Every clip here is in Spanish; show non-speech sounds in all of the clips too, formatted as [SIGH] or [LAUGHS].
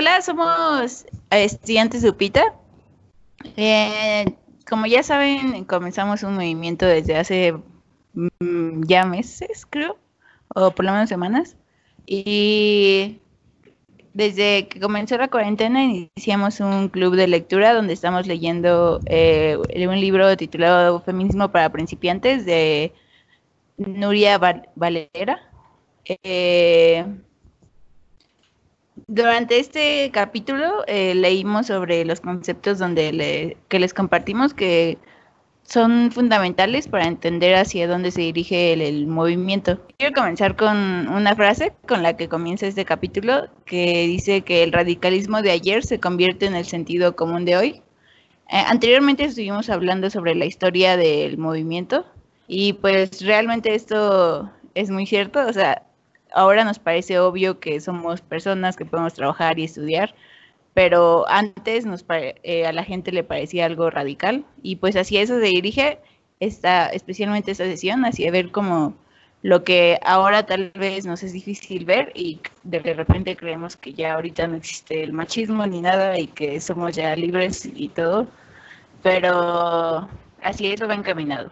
Hola, somos estudiantes de UPITA. Eh, como ya saben, comenzamos un movimiento desde hace mm, ya meses, creo, o por lo menos semanas. Y desde que comenzó la cuarentena iniciamos un club de lectura donde estamos leyendo eh, un libro titulado Feminismo para principiantes de Nuria Valera. Eh, durante este capítulo eh, leímos sobre los conceptos donde que les compartimos que son fundamentales para entender hacia dónde se dirige el, movimiento. Quiero comenzar con una frase con la que comienza este capítulo que dice que el radicalismo de ayer se convierte en el sentido común de hoy. Eh, anteriormente estuvimos hablando sobre la historia del movimiento y pues realmente esto es muy cierto, o sea, ahora nos parece obvio que somos personas que podemos trabajar y estudiar, pero antes nos eh, a la gente le parecía algo radical y pues hacia eso se dirige esta, especialmente esta sesión, hacia ver como lo que ahora tal vez nos es difícil ver y de repente creemos que ya ahorita no existe el machismo ni nada y que somos ya libres y todo, pero así eso va encaminado.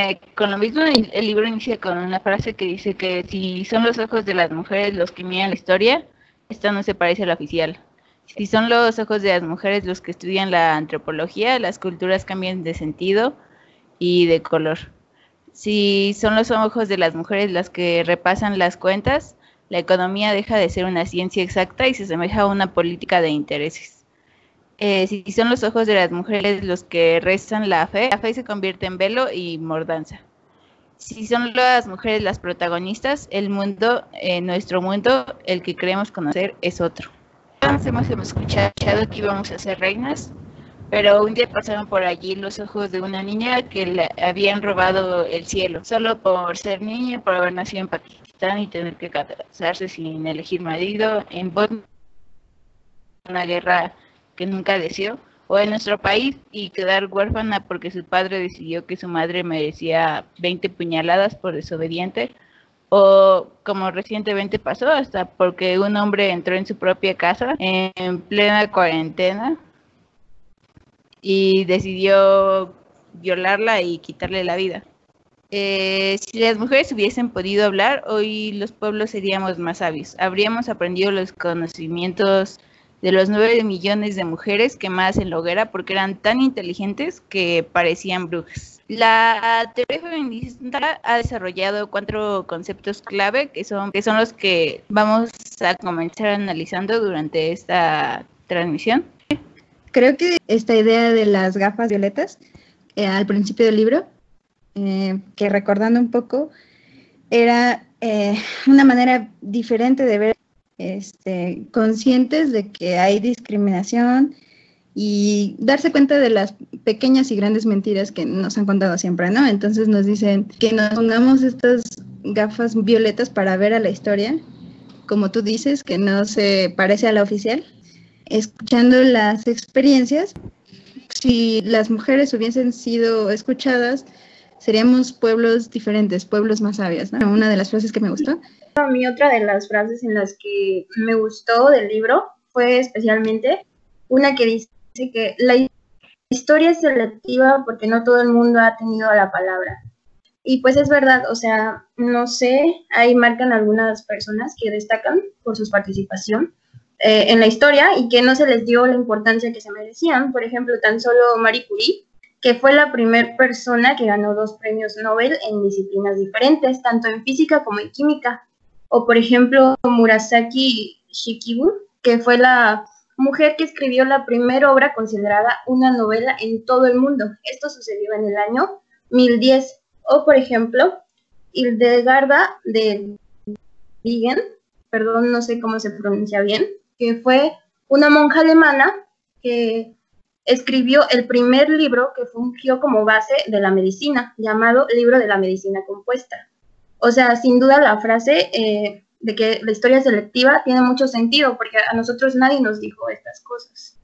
Eh, con lo mismo, el, libro inicia con una frase que dice que si son los ojos de las mujeres los que miran la historia, esta no se parece a la oficial. Si son los ojos de las mujeres los que estudian la antropología, las culturas cambian de sentido y de color. Si son los ojos de las mujeres las que repasan las cuentas, la economía deja de ser una ciencia exacta y se asemeja a una política de intereses. Eh, si son los ojos de las mujeres los que rezan la fe, la fe se convierte en velo y mordanza. Si son las mujeres las protagonistas, el mundo, eh, nuestro mundo, el que creemos conocer, es otro. Hemos, escuchado que íbamos a ser reinas, pero un día pasaron por allí los ojos de una niña que le habían robado el cielo, solo por ser niña, por haber nacido en Pakistán y tener que casarse sin elegir marido, en una guerra que nunca deseó, o en nuestro país y quedar huérfana porque su padre decidió que su madre merecía 20 puñaladas por desobediente, o como recientemente pasó, hasta porque un hombre entró en su propia casa en plena cuarentena y decidió violarla y quitarle la vida. Eh, si las mujeres hubiesen podido hablar, hoy los pueblos seríamos más sabios. Habríamos aprendido los conocimientos de los 9 millones de mujeres quemadas en la hoguera porque eran tan inteligentes que parecían brujas. La teoría feminista ha desarrollado cuatro conceptos clave que son, que son los que vamos a comenzar analizando durante esta transmisión. Creo que esta idea de las gafas violetas eh, al principio del libro, eh, que recordando un poco, era eh, una manera diferente de ver este, conscientes de que hay discriminación y darse cuenta de las pequeñas y grandes mentiras que nos han contado siempre, ¿no? Entonces nos dicen que nos pongamos estas gafas violetas para ver a la historia, como tú dices, que no se parece a la oficial. Escuchando las experiencias, si las mujeres hubiesen sido escuchadas, seríamos pueblos diferentes, pueblos más sabios, ¿no? Una de las frases que me gustó a mí otra de las frases en las que me gustó del libro fue especialmente una que dice que la historia es selectiva porque no todo el mundo ha tenido la palabra. Y pues es verdad, o sea, no sé, ahí marcan algunas personas que destacan por su participación eh, en la historia y que no se les dio la importancia que se merecían. Por ejemplo, tan solo Marie Curie, que fue la primera persona que ganó dos premios Nobel en disciplinas diferentes, tanto en física como en química o por ejemplo Murasaki Shikibu, que fue la mujer que escribió la primera obra considerada una novela en todo el mundo. Esto sucedió en el año 1010. O por ejemplo, Hildegarda de Bingen, perdón, no sé cómo se pronuncia bien, que fue una monja alemana que escribió el primer libro que fungió como base de la medicina, llamado Libro de la Medicina Compuesta. O sea, sin duda la frase eh, de que la historia selectiva tiene mucho sentido, porque a nosotros nadie nos dijo estas cosas.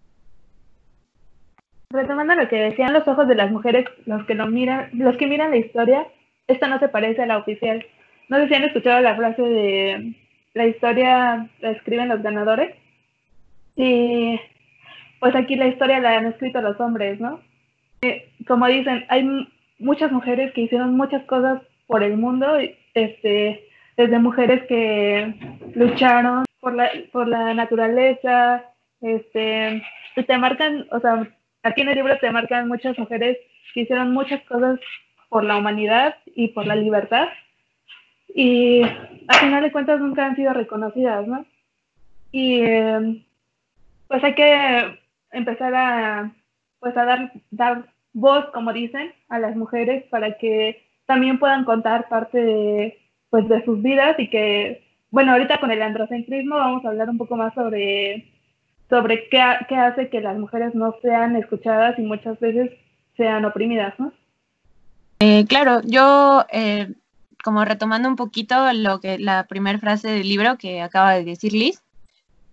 Retomando lo que decían los ojos de las mujeres, los que, lo miran, los que miran la historia, esta no se parece a la oficial. No sé si han escuchado la frase de la historia la escriben los ganadores. Y pues aquí la historia la han escrito los hombres, ¿no? Eh, como dicen, hay muchas mujeres que hicieron muchas cosas por el mundo, este, desde mujeres que lucharon por la, por la naturaleza, este, te marcan, o sea, aquí en el libro te marcan muchas mujeres que hicieron muchas cosas por la humanidad y por la libertad, y al final de cuentas nunca han sido reconocidas, ¿no? Y eh, pues hay que empezar a, pues a dar, dar voz, como dicen, a las mujeres para que también puedan contar parte de, pues, de sus vidas y que, bueno, ahorita con el androcentrismo vamos a hablar un poco más sobre, sobre qué, qué hace que las mujeres no sean escuchadas y muchas veces sean oprimidas, ¿no? Eh, claro, yo, eh, como retomando un poquito lo que la primera frase del libro que acaba de decir Liz,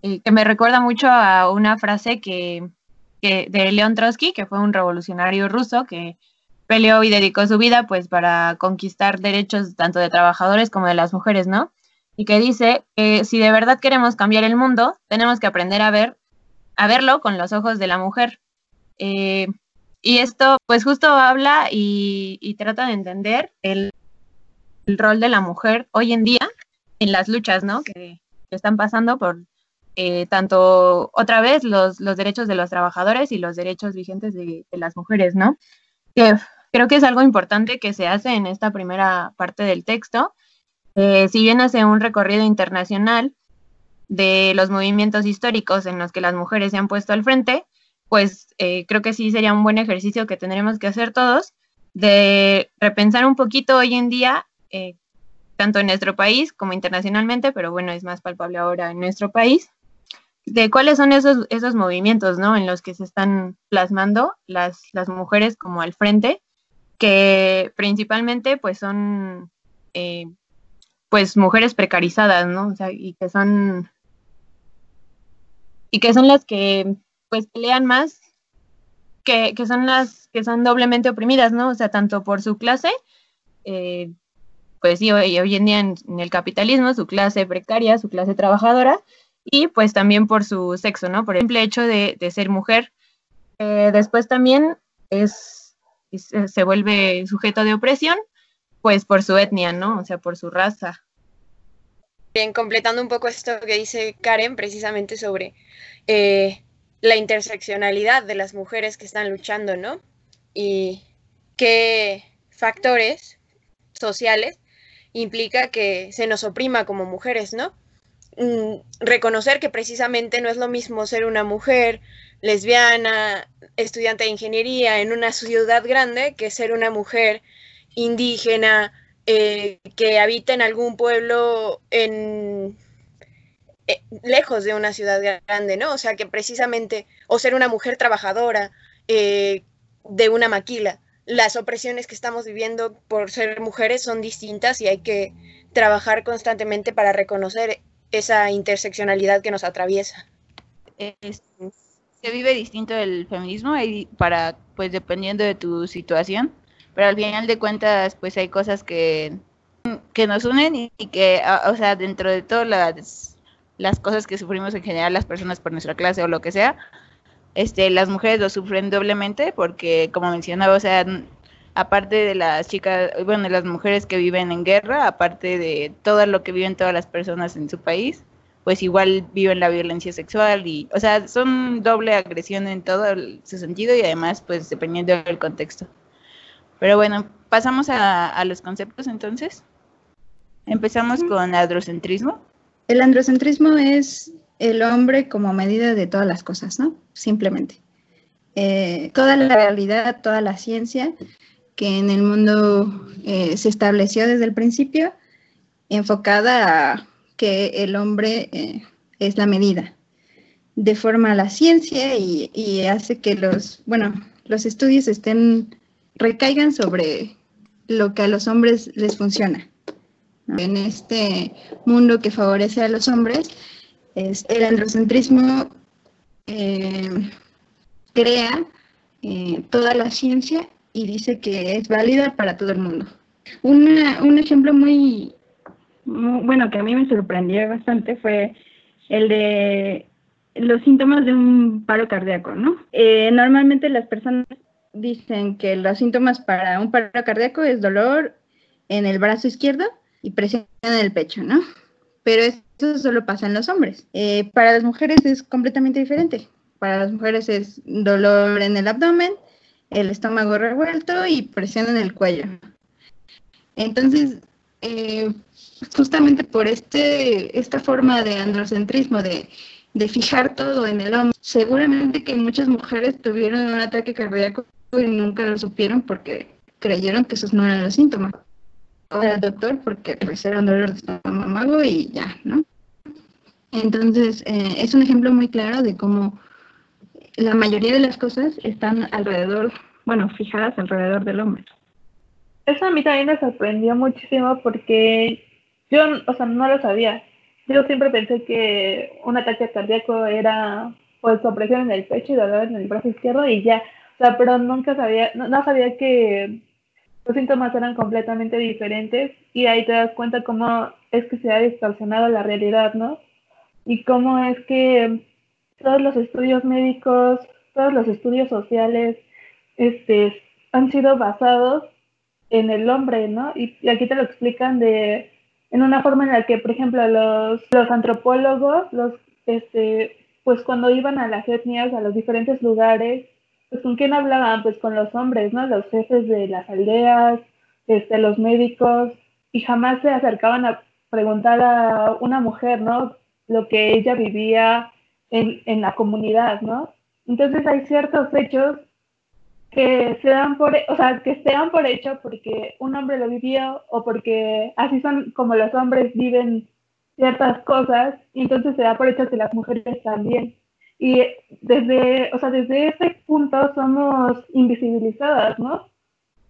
eh, que me recuerda mucho a una frase que, de León Trotsky, que fue un revolucionario ruso que peleó y dedicó su vida pues para conquistar derechos tanto de trabajadores como de las mujeres, ¿no? Y que dice que si de verdad queremos cambiar el mundo, tenemos que aprender a ver, a verlo con los ojos de la mujer. Eh, y esto pues justo habla y, trata de entender el, rol de la mujer hoy en día en las luchas, ¿no? Que están pasando por eh, tanto otra vez los, los, derechos de los trabajadores y los derechos vigentes de, las mujeres, ¿no? Que creo que es algo importante que se hace en esta primera parte del texto. Eh, si bien hace un recorrido internacional de los movimientos históricos en los que las mujeres se han puesto al frente, pues eh, creo que sí sería un buen ejercicio que tendremos que hacer todos, de repensar un poquito hoy en día, tanto en nuestro país como internacionalmente, pero bueno, es más palpable ahora en nuestro país, de cuáles son esos, esos movimientos, ¿no? En los que se están plasmando las, las mujeres como al frente, que principalmente pues son eh, pues mujeres precarizadas, ¿no? O sea, y que son y que son las que pues pelean más, que, que son las que son doblemente oprimidas, ¿no? O sea, tanto por su clase, eh, pues sí, hoy, hoy en día en, el capitalismo, su clase precaria, su clase trabajadora, y pues también por su sexo, ¿no? Por el simple hecho de, ser mujer. Eh, después también es, se vuelve sujeto de opresión, pues por su etnia, ¿no? O sea, por su raza. Bien, completando un poco esto que dice Karen precisamente sobre eh, la interseccionalidad de las mujeres que están luchando, ¿no? Y qué factores sociales implica que se nos oprima como mujeres, ¿no? Mm, reconocer que precisamente no es lo mismo ser una mujer lesbiana, estudiante de ingeniería en una ciudad grande que ser una mujer indígena eh, que habita en algún pueblo en, eh, lejos de una ciudad grande, ¿no? O sea, que precisamente, o ser una mujer trabajadora eh, de una maquila, las opresiones que estamos viviendo por ser mujeres son distintas y hay que trabajar constantemente para reconocer esa interseccionalidad que nos atraviesa. se vive distinto el feminismo para, pues dependiendo de tu situación, pero al final de cuentas, pues hay cosas que, que nos unen y, que, o sea, dentro de todas las, las cosas que sufrimos en general las personas por nuestra clase o lo que sea, este, las mujeres lo sufren doblemente porque, como mencionaba, o sea, aparte de las chicas, bueno, de las mujeres que viven en guerra, aparte de todo lo que viven todas las personas en su país, pues igual viven la violencia sexual y, o sea, son doble agresión en todo su sentido y además, pues dependiendo del contexto. Pero bueno, pasamos a, los conceptos entonces. Empezamos con androcentrismo. El androcentrismo es el hombre como medida de todas las cosas, ¿no? Simplemente. Eh, toda la realidad, toda la ciencia que en el mundo eh, se estableció desde el principio, enfocada a que el hombre eh, es la medida. Deforma la ciencia y, hace que los, bueno, los estudios estén, recaigan sobre lo que a los hombres les funciona. En este mundo que favorece a los hombres, es, el androcentrismo eh, crea toda la ciencia y dice que es válida para todo el mundo. un ejemplo muy, bueno, que a mí me sorprendió bastante fue el de los síntomas de un paro cardíaco, ¿no? Eh, normalmente las personas dicen que los síntomas para un paro cardíaco es dolor en el brazo izquierdo y presión en el pecho, ¿no? Pero eso solo pasa en los hombres. Eh, para las mujeres es completamente diferente. Para las mujeres es dolor en el abdomen, el estómago revuelto y presión en el cuello. Entonces, eh, justamente por este, esta forma de androcentrismo, de, de fijar todo en el hombre, seguramente que muchas mujeres tuvieron un ataque cardíaco y nunca lo supieron porque creyeron que esos no eran los síntomas. O al doctor porque pues era un dolor de estómago y ya, ¿no? Entonces, eh, es un ejemplo muy claro de cómo la mayoría de las cosas están alrededor, bueno, fijadas alrededor del hombre. Eso a mí también me sorprendió muchísimo porque yo, o sea, no lo sabía. Yo siempre pensé que un ataque cardíaco era pues opresión en el pecho y dolor en el brazo izquierdo y ya. O sea, pero nunca sabía, no, no sabía que los síntomas eran completamente diferentes y ahí te das cuenta cómo es que se ha distorsionado la realidad, ¿no? Y cómo es que todos los estudios médicos, todos los estudios sociales, este, han sido basados en el hombre, ¿no? Y, aquí te lo explican de, en una forma en la que, por ejemplo, los, los antropólogos, los, este, pues cuando iban a las etnias, a los diferentes lugares, pues con quién hablaban, pues con los hombres, ¿no? Los jefes de las aldeas, este, los médicos, y jamás se acercaban a preguntar a una mujer, ¿no? Lo que ella vivía en, en la comunidad, ¿no? Entonces hay ciertos hechos que se dan por, o sea, que se dan por hecho porque un hombre lo vivió o porque así son como los hombres viven ciertas cosas y entonces se da por hecho que las mujeres también. Y desde, o sea, desde ese punto somos invisibilizadas, ¿no?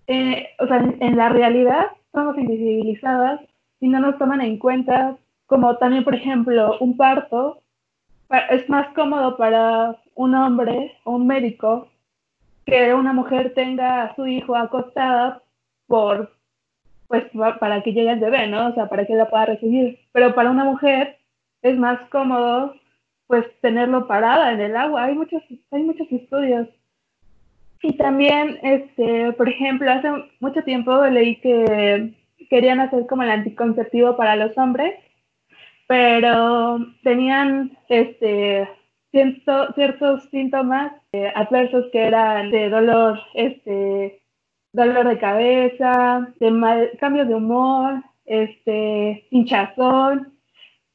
Eh, o sea, en, la realidad somos invisibilizadas y no nos toman en cuenta, como también, por ejemplo, un parto es más cómodo para un hombre o un médico que una mujer tenga a su hijo acostada por pues para que llegue el bebé, ¿no? O sea, para que la pueda recibir. Pero para una mujer es más cómodo pues tenerlo parada en el agua. Hay muchos, hay muchos estudios. Y también, este, por ejemplo, hace mucho tiempo leí que querían hacer como el anticonceptivo para los hombres, pero tenían este, ciertos síntomas eh, adversos que eran de dolor, este, dolor de cabeza, de mal, cambio de humor, este, hinchazón.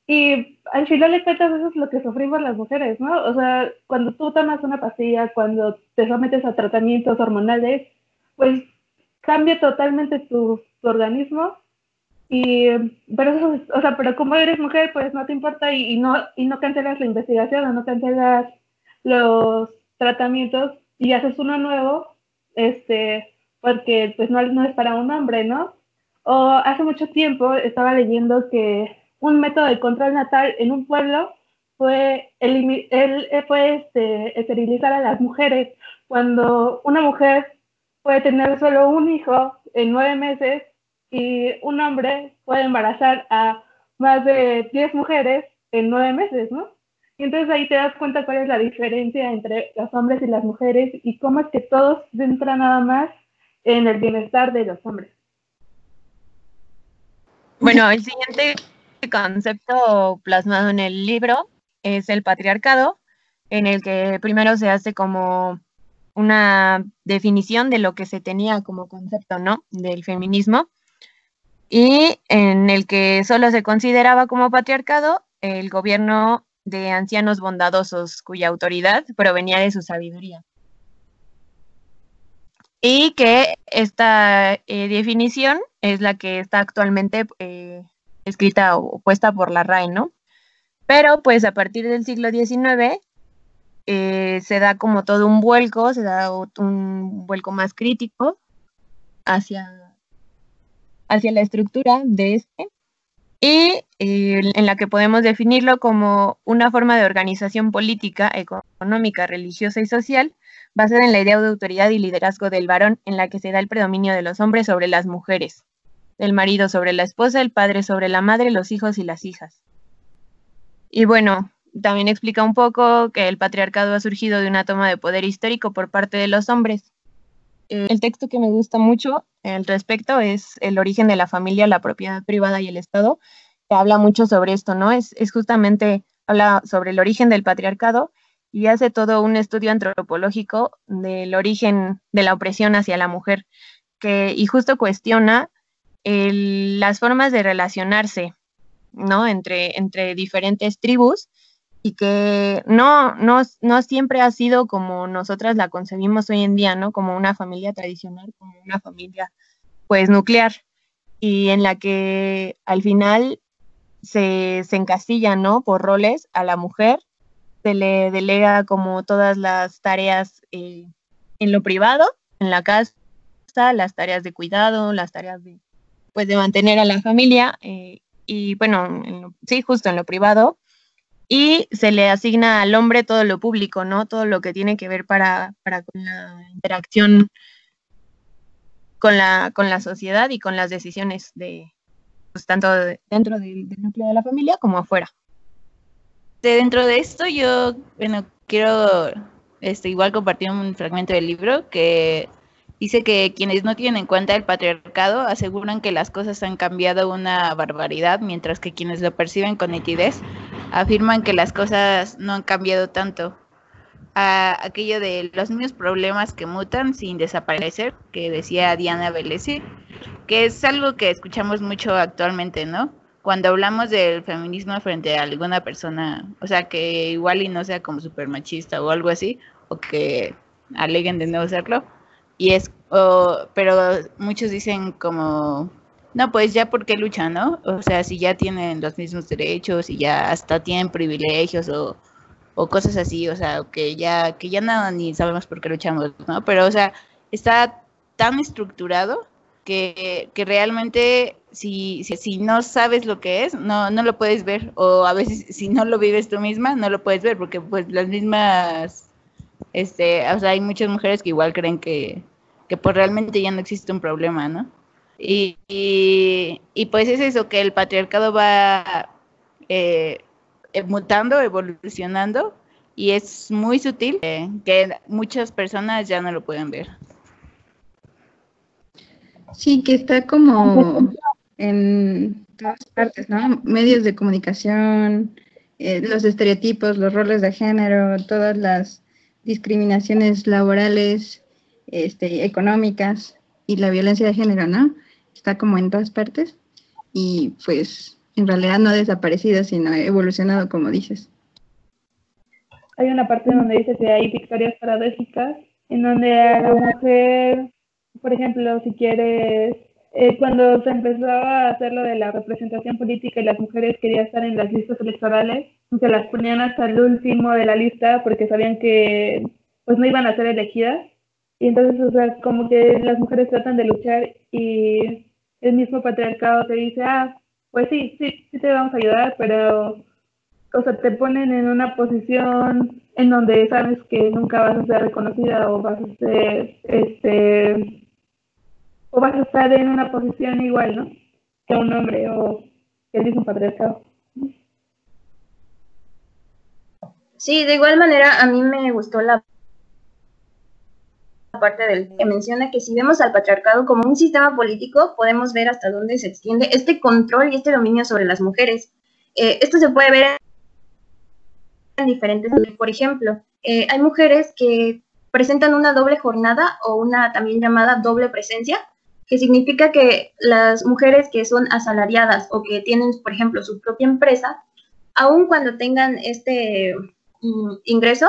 Y al final de cuentas eso es lo que sufrimos las mujeres, ¿no? O sea, cuando tú tomas una pastilla, cuando te sometes a tratamientos hormonales, pues cambia totalmente tu organismo y, pero o sea, pero como eres mujer, pues no te importa y, no, y no cancelas la investigación o no cancelas los tratamientos y haces uno nuevo, este, porque pues no, no es para un hombre, ¿no? O hace mucho tiempo estaba leyendo que un método de control natal en un pueblo fue, el, el, fue este, esterilizar a las mujeres. Cuando una mujer puede tener solo un hijo en nueve meses, y un hombre puede embarazar a más de 10 mujeres en 9 meses, ¿no? Y entonces ahí te das cuenta cuál es la diferencia entre los hombres y las mujeres y cómo es que todos entran nada más en el bienestar de los hombres. Bueno, el siguiente concepto plasmado en el libro es el patriarcado, en el que primero se hace como una definición de lo que se tenía como concepto, ¿no? Del feminismo y en el que solo se consideraba como patriarcado el gobierno de ancianos bondadosos cuya autoridad provenía de su sabiduría. Y que esta eh, definición es la que está actualmente eh, escrita o puesta por la RAE, ¿no? Pero pues a partir del siglo XIX eh, se da como todo un vuelco, se da un vuelco más crítico hacia hacia la estructura de este y eh, en la que podemos definirlo como una forma de organización política, económica, religiosa y social basada en la idea de autoridad y liderazgo del varón en la que se da el predominio de los hombres sobre las mujeres, del marido sobre la esposa, el padre sobre la madre, los hijos y las hijas. Y bueno, también explica un poco que el patriarcado ha surgido de una toma de poder histórico por parte de los hombres. Eh, el texto que me gusta mucho al respecto es El origen de la familia, la propiedad privada y el Estado, que habla mucho sobre esto, ¿no? Es, justamente, habla sobre el origen del patriarcado y hace todo un estudio antropológico del origen de la opresión hacia la mujer, que, y justo cuestiona las formas de relacionarse, ¿no? Entre, entre diferentes tribus y que no, no, no siempre ha sido como nosotras la concebimos hoy en día, ¿no? Como una familia tradicional, como una familia pues nuclear y en la que al final se, se encastilla, ¿no? Por roles a la mujer, se le delega como todas las tareas eh, en lo privado, en la casa, las tareas de cuidado, las tareas de, pues, de mantener a la familia eh, y bueno, sí, justo en lo privado, y se le asigna al hombre todo lo público, ¿no? Todo lo que tiene que ver para, para con la interacción con la, con la sociedad y con las decisiones de, pues, tanto dentro del, núcleo de la familia como afuera. dentro de esto yo, bueno, quiero este, igual compartir un fragmento del libro que Dice que quienes no tienen en cuenta el patriarcado aseguran que las cosas han cambiado una barbaridad, mientras que quienes lo perciben con nitidez afirman que las cosas no han cambiado tanto. aquello de los mismos problemas que mutan sin desaparecer, que decía Diana Velesi, que es algo que escuchamos mucho actualmente, ¿no? Cuando hablamos del feminismo frente a alguna persona, o sea, que igual y no sea como súper machista o algo así, o que aleguen de no serlo y es, pero muchos dicen como, no, pues ya porque luchan, ¿no? O sea, si ya tienen los mismos derechos y ya hasta tienen privilegios o, o cosas así, o sea, que ya, que ya nada ni sabemos por qué luchamos, ¿no? Pero, o sea, está tan estructurado que, que realmente si, si, si, no sabes lo que es, no, no lo puedes ver. O a veces si no lo vives tú misma, no lo puedes ver, porque pues las mismas este, o sea, hay muchas mujeres que igual creen que, que pues realmente ya no existe un problema, ¿no? Y, y, pues es eso, que el patriarcado va eh, eh, mutando, evolucionando, y es muy sutil eh, que muchas personas ya no lo pueden ver. Sí, que está como en todas partes, ¿no? Medios de comunicación, los estereotipos, los roles de género, todas las discriminaciones laborales, este, económicas y la violencia de género, ¿no? Está como en todas partes y pues en realidad no ha desaparecido, sino ha evolucionado, como dices. Hay una parte donde dice que hay victorias paradójicas, en donde a la mujer, por ejemplo, si quieres, eh, cuando se empezó a hacer lo de la representación política y las mujeres querían estar en las listas electorales, se las ponían hasta el último de la lista porque sabían que pues no iban a ser elegidas. Y entonces, o sea, como que las mujeres tratan de luchar y el mismo patriarcado te dice, ah, pues sí, sí, sí te vamos a ayudar, pero, o sea, te ponen en una posición en donde sabes que nunca vas a ser reconocida o vas a ser, este, o vas a estar en una posición igual, ¿no? Que un hombre o el mismo patriarcado. Sí, de igual manera a mí me gustó la parte del que menciona que si vemos al patriarcado como un sistema político, podemos ver hasta dónde se extiende este control y este dominio sobre las mujeres. Eh, esto se puede ver en diferentes, por ejemplo, eh, hay mujeres que presentan una doble jornada o una también llamada doble presencia, que significa que las mujeres que son asalariadas o que tienen, por ejemplo, su propia empresa, aun cuando tengan este Mm, ingreso,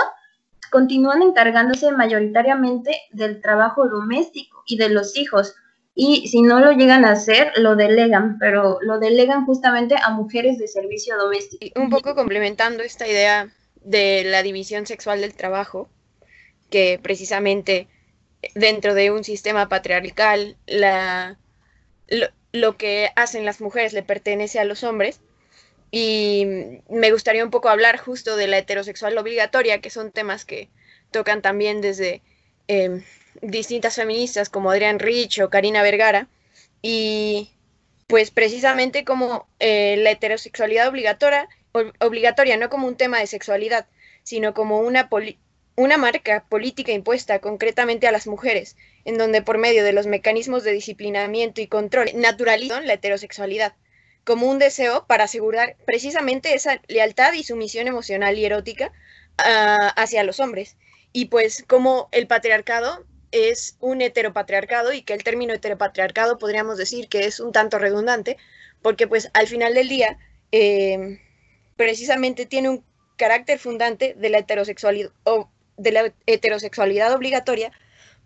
continúan encargándose mayoritariamente del trabajo doméstico y de los hijos. Y si no lo llegan a hacer, lo delegan, pero lo delegan justamente a mujeres de servicio doméstico. Un poco complementando esta idea de la división sexual del trabajo, que precisamente dentro de un sistema patriarcal la, lo que hacen las mujeres le pertenece a los hombres, y me gustaría un poco hablar justo de la heterosexual obligatoria, que son temas que tocan también desde em, distintas feministas como Adrián Rich o Karina Vergara. Y pues precisamente como eh, la heterosexualidad obligatoria obligatoria, no como un tema de sexualidad, sino como una, una marca política impuesta concretamente a las mujeres, en donde por medio de los mecanismos de disciplinamiento y control naturalizan la heterosexualidad como un deseo para asegurar precisamente esa lealtad y sumisión emocional y erótica uh, hacia los hombres. Y pues como el patriarcado es un heteropatriarcado y que el término heteropatriarcado podríamos decir que es un tanto redundante, porque pues al final del día eh, precisamente tiene un carácter fundante de la heterosexualidad o de la heterosexualidad obligatoria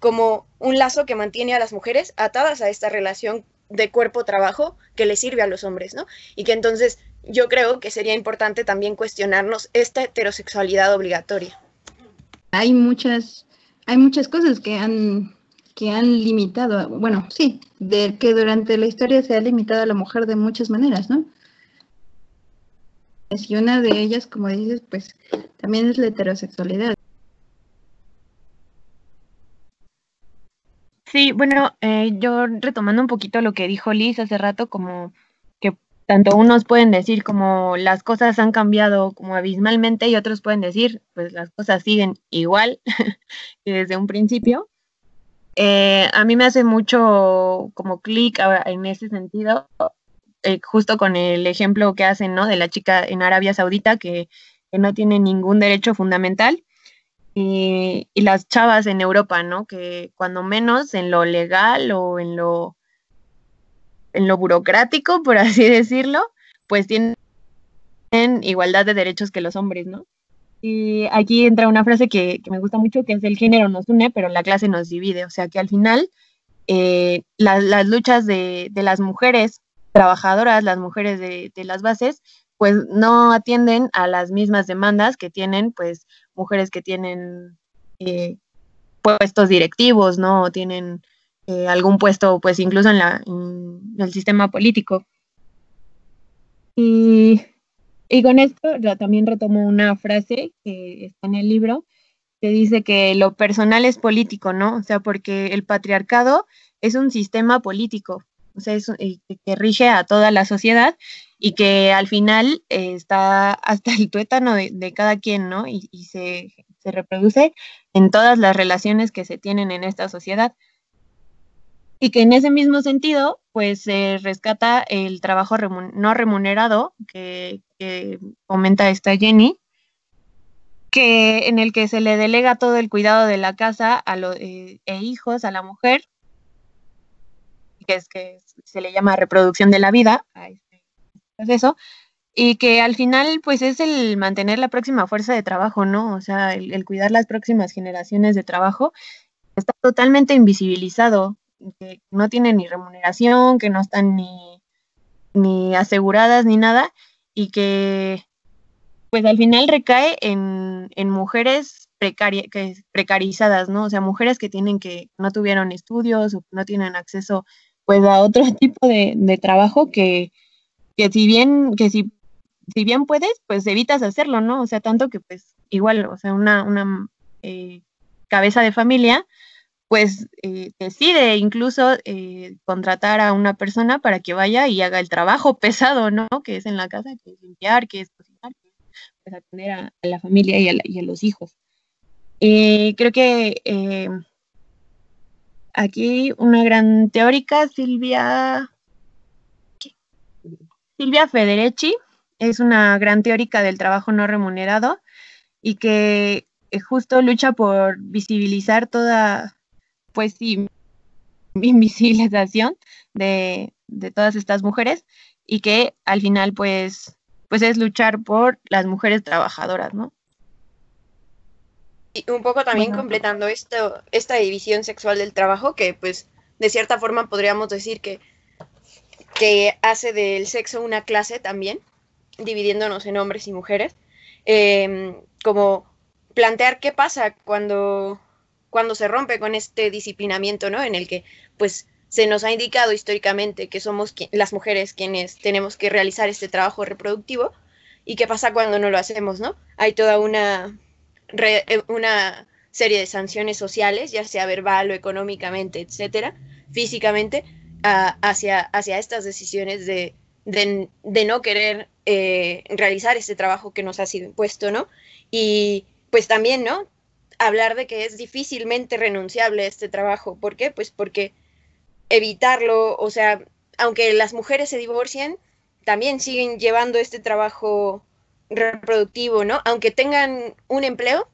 como un lazo que mantiene a las mujeres atadas a esta relación de cuerpo-trabajo que le sirve a los hombres, ¿no? Y que entonces yo creo que sería importante también cuestionarnos esta heterosexualidad obligatoria. Hay muchas, hay muchas cosas que han, que han limitado, bueno, sí, de que durante la historia se ha limitado a la mujer de muchas maneras, ¿no? Y una de ellas, como dices, pues también es la heterosexualidad. Sí, bueno, eh, yo retomando un poquito lo que dijo Liz hace rato, como que tanto unos pueden decir como las cosas han cambiado como abismalmente y otros pueden decir, pues las cosas siguen igual [LAUGHS] que desde un principio. Eh, a mí me hace mucho como clic en ese sentido, eh, justo con el ejemplo que hacen, ¿no? De la chica en Arabia Saudita que, que no tiene ningún derecho fundamental y, las chavas en Europa, ¿no? Que cuando menos en lo legal o en lo, en lo burocrático, por [LAUGHS] así decirlo, pues tienen igualdad de derechos que los hombres, ¿no? Y aquí entra una frase que, me gusta mucho, que es el género nos une, pero la clase nos divide. O sea que al final eh, las luchas de, las mujeres trabajadoras, las mujeres de, de, las bases, pues no atienden a las mismas demandas que tienen pues mujeres que tienen eh, puestos directivos, ¿no? O tienen eh, algún puesto, pues incluso en, la, el sistema político. Y, y con esto también retomo una frase que está en el libro, que dice que lo personal es político, ¿no? O sea, porque el patriarcado es un sistema político, o sea, es, eh, que rige a toda la sociedad y que al final eh, está hasta el tuétano de, cada quien, ¿no? Y, se, reproduce en todas las relaciones que se tienen en esta sociedad. Y que en ese mismo sentido, pues se rescata el trabajo no remunerado que, comenta esta Jenny, que en el que se le delega todo el cuidado de la casa a los eh, e hijos a la mujer, que es que se le llama reproducción de la vida, eso, y que al final pues es el mantener la próxima fuerza de trabajo, ¿no? O sea, el, cuidar las próximas generaciones de trabajo está totalmente invisibilizado, que no tienen ni remuneración, que no están ni, ni aseguradas ni nada, y que pues al final recae en, en mujeres que, precarizadas, ¿no? O sea, mujeres que tienen que, no tuvieron estudios o no tienen acceso pues a otro [LAUGHS] tipo de, de trabajo que, que si bien, que si, si bien puedes, pues evitas hacerlo, ¿no? O sea, tanto que pues igual, o sea, una, una eh, cabeza de familia, pues eh, decide incluso eh, contratar a una persona para que vaya y haga el trabajo [LAUGHS] pesado, ¿no? Que es en la casa, que es limpiar, que es cocinar, que es pues, atender a, la familia y a, y a los hijos. creo que aquí una gran teórica, Silvia Silvia Federici es una gran teórica del trabajo no remunerado y que eh, justo lucha por visibilizar toda, pues sí, invisibilización de, todas estas mujeres y que al final pues, pues es luchar por las mujeres trabajadoras, ¿no? Y un poco también completando esto, esta división sexual del trabajo, que pues de cierta forma podríamos decir que que hace del sexo una clase también, dividiéndonos en hombres y mujeres, em, como plantear qué pasa cuando, cuando se rompe con este disciplinamiento, ¿no? En el que, pues, se nos ha indicado históricamente que somos las mujeres quienes tenemos que realizar este trabajo reproductivo y qué pasa cuando no lo hacemos, ¿no? Hay toda una, eh, una serie de sanciones sociales, ya sea verbal o económicamente, etcétera, físicamente, hacia, hacia estas decisiones de, de, no querer eh, realizar este trabajo que nos ha sido impuesto, ¿no? Y pues también, ¿no? Hablar de que es difícilmente renunciable este trabajo. ¿Por qué? Pues porque evitarlo, o sea, aunque las mujeres se divorcien, también siguen llevando este trabajo reproductivo, ¿no? Aunque tengan un empleo,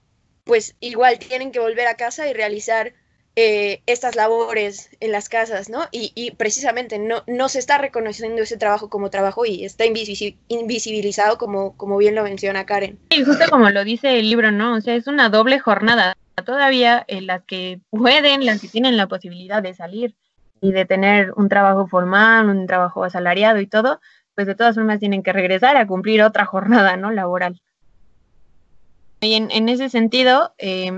pues igual tienen que volver a casa y realizar eh, estas labores en las casas, ¿no? Y, precisamente no, no se está reconociendo ese trabajo como trabajo y está invisibilizado como, como bien lo menciona Karen. Y justo como lo dice el libro, ¿no? O sea, es una doble jornada. Todavía en las que pueden, las que tienen la posibilidad de salir y de tener un trabajo formal, un trabajo asalariado y todo, pues de todas formas tienen que regresar a cumplir otra jornada, ¿no? Laboral. Y en, en ese sentido, eh,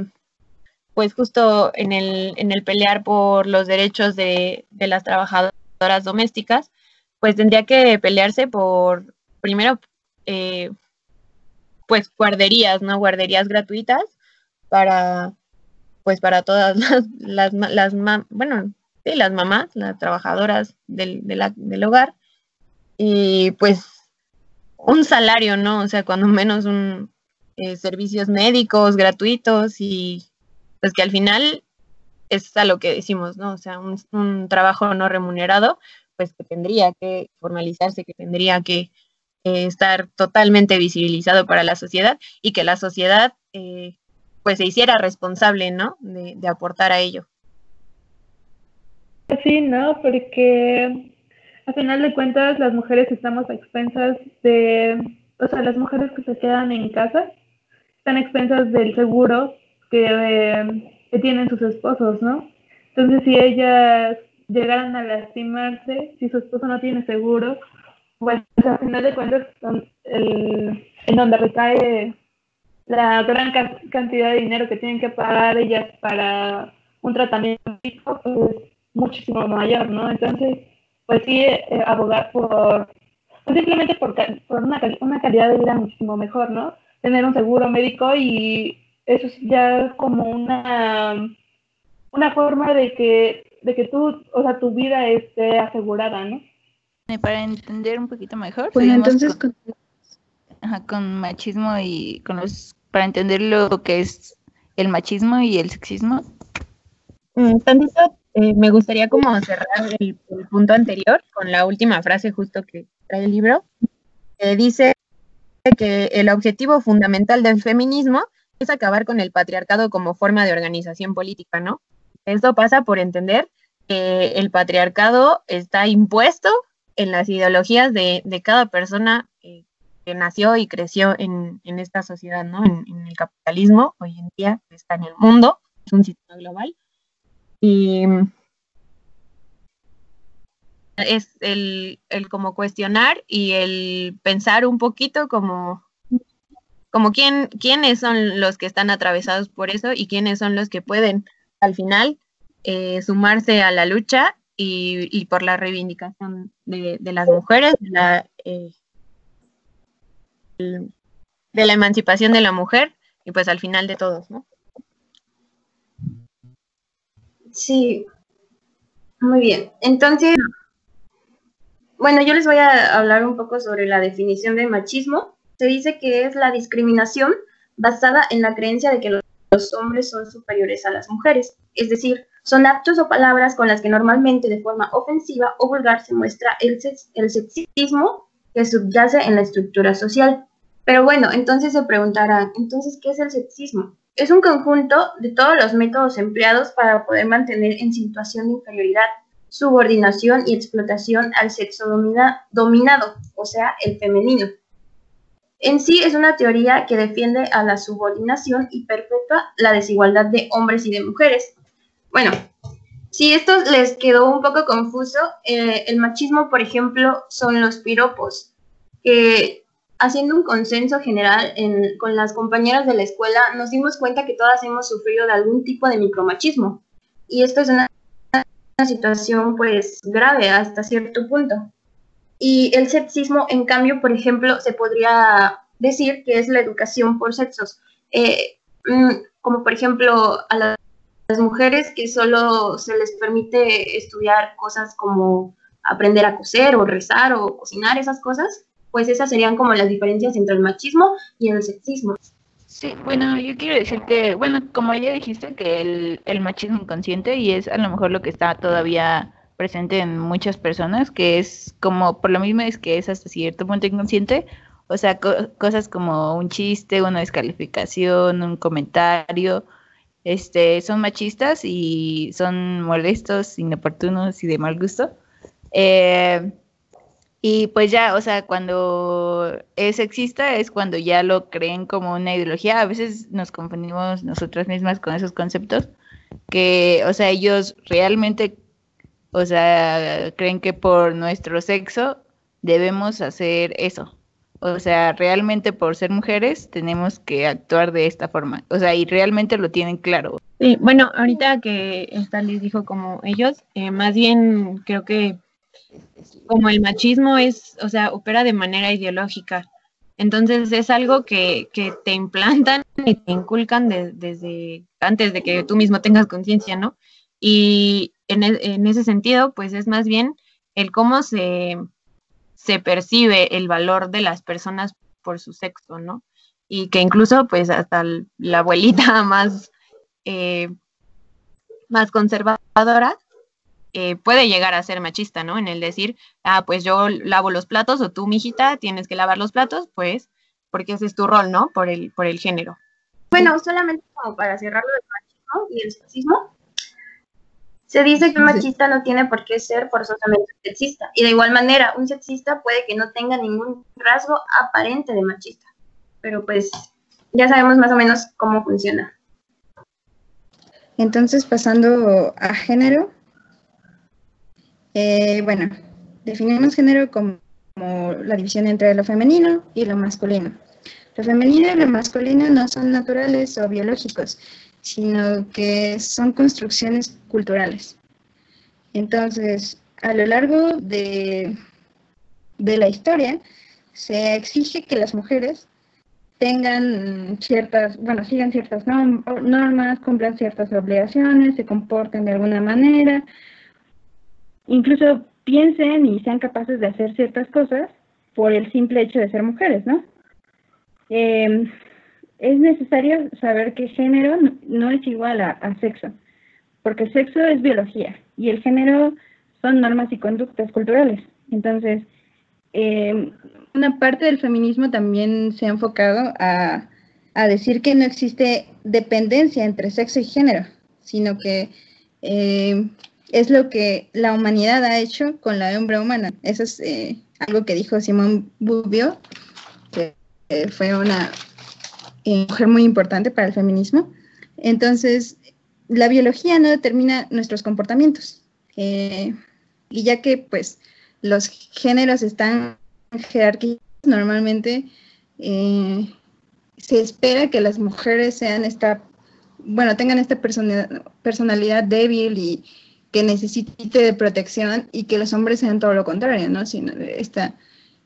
pues justo en el, en el pelear por los derechos de, las trabajadoras domésticas, pues tendría que pelearse por, primero, eh, pues guarderías, ¿no? Guarderías gratuitas para, pues para todas [LAUGHS] las, las, bueno, sí, las mamás, las trabajadoras del, del hogar, y pues un salario, ¿no? O sea, cuando menos un eh, servicios médicos gratuitos y pues que al final es a lo que decimos, ¿no? O sea, un, trabajo no remunerado, pues que tendría que formalizarse, que tendría que eh, estar totalmente visibilizado para la sociedad y que la sociedad eh, pues se hiciera responsable, ¿no? De, aportar a ello. Sí, ¿no? Porque al final de cuentas las mujeres estamos a expensas de, o sea, las mujeres que se quedan en casa están a expensas del seguro que, tienen sus esposos, ¿no? Entonces, si ellas llegaran a lastimarse, si su esposo no tiene seguro, pues al final de cuentas, el, en donde recae la gran cantidad de dinero que tienen que pagar ellas para un tratamiento pues muchísimo mayor, ¿no? Entonces, pues sí, eh, abogar por, pues simplemente por, por una, una calidad de vida muchísimo mejor, ¿no? Tener un seguro médico y eso es ya como una, una forma de que, de que tú, o sea, tu vida esté asegurada, ¿no? Para entender un poquito mejor, pues entonces con, con, machismo y con los, para entender lo que es el machismo y el sexismo. Mm, tantito, eh, me gustaría como cerrar el, punto anterior con la última frase justo que trae el libro, que dice que el objetivo fundamental del feminismo es acabar con el patriarcado como forma de organización política, ¿no? Esto pasa por entender que el patriarcado está impuesto en las ideologías de, cada persona eh, que nació y creció en, esta sociedad, ¿no? En, el capitalismo, hoy en día está en el mundo, es un sistema global. Y es el, el como cuestionar y el pensar un poquito como como quién, quiénes son los que están atravesados por eso y quiénes son los que pueden al final eh, sumarse a la lucha y, por la reivindicación de, las mujeres, de la, eh, de la emancipación de la mujer y pues al final de todos, ¿no? Sí, muy bien. Entonces, bueno, yo les voy a hablar un poco sobre la definición de machismo se dice que es la discriminación basada en la creencia de que los hombres son superiores a las mujeres, es decir, son actos o palabras con las que normalmente de forma ofensiva o vulgar se muestra el, el sexismo que subyace en la estructura social. Pero bueno, entonces se preguntarán, entonces, ¿qué es el sexismo? Es un conjunto de todos los métodos empleados para poder mantener en situación de inferioridad, subordinación y explotación al sexo dominado, o sea, el femenino. En sí es una teoría que defiende a la subordinación y perpetúa la desigualdad de hombres y de mujeres. Bueno, si esto les quedó un poco confuso, eh, el machismo, por ejemplo, son los piropos, que haciendo un consenso general con las compañeras de la escuela, nos dimos cuenta que todas hemos sufrido de algún tipo de micromachismo. Y esto es una, situación pues grave hasta cierto punto. Y el sexismo, en cambio, por ejemplo, se podría decir que es la educación por sexos. Eh, mm, como por ejemplo a las mujeres que solo se les permite estudiar cosas como aprender a coser o rezar o cocinar, esas cosas, pues esas serían como las diferencias entre el machismo y el sexismo. Sí, bueno, yo quiero decir que, bueno, como ya dijiste, que el, el machismo inconsciente y es a lo mejor lo que está todavía presente en muchas personas, que es como, por lo mismo es que es hasta cierto punto inconsciente, o sea, cosas como un chiste, una descalificación, un comentario, este, son machistas y son molestos, inoportunos y de mal gusto. Eh, y pues ya, o sea, cuando es sexista es cuando ya lo creen como una ideología. A veces nos confundimos nosotras mismas con esos conceptos, que, o sea, ellos realmente, o sea, creen que por nuestro sexo debemos hacer eso. O sea, realmente por ser mujeres tenemos que actuar de esta forma. O sea, y realmente lo tienen claro. Sí, bueno, ahorita que esta les dijo como ellos, eh, más bien creo que como el machismo es, o sea, opera de manera ideológica. Entonces es algo que, que te implantan [LAUGHS] y te inculcan desde antes de que tú mismo tengas conciencia, ¿no? Y en, e, en, ese sentido, pues es más bien el cómo se, se percibe el valor de las personas por su sexo, ¿no? Y que incluso, pues, hasta la abuelita [LAUGHS] más, eh, más conservadora eh, puede llegar a ser machista, ¿no? En el decir, ah, pues yo lavo los platos o tú, mijita, tienes que lavar los platos, pues, porque ese es tu rol, ¿no? Por el, por el género. Bueno, solamente como para cerrarlo del machismo y el sexismo, se dice que un machista no tiene por qué ser forzosamente sexista. Y de igual manera, un sexista puede que no tenga ningún rasgo aparente de machista. Pero pues ya sabemos más o menos cómo funciona. Entonces, pasando a género, eh, bueno, definimos género como, la división entre lo femenino y lo masculino. Lo femenino y lo masculino no son naturales o biológicos, sino que son construcciones culturales. Entonces, a lo largo de, de la historia, se exige que las mujeres tengan ciertas, bueno, sigan ciertas normas, cumplan ciertas obligaciones, se comporten de alguna manera, incluso piensen y sean capaces de hacer ciertas cosas por el simple hecho de ser mujeres, ¿no? Eh, es necesario saber que género no es igual a, sexo, porque sexo es biología y el género son normas y conductas culturales. Entonces, eh, una parte del feminismo también se ha enfocado a, decir que no existe dependencia entre sexo y género, sino que eh, es lo que la humanidad ha hecho con la hembra humana. Eso es eh, algo que dijo Simón Bouvio, que fue una eh, mujer muy importante para el feminismo. Entonces, la biología no determina nuestros comportamientos. Eh, y ya que pues los géneros están jerarquizados, normalmente eh, se espera que las mujeres sean esta, bueno, tengan esta personalidad débil y que necesite de protección y que los hombres sean todo lo contrario, ¿no? Sino esta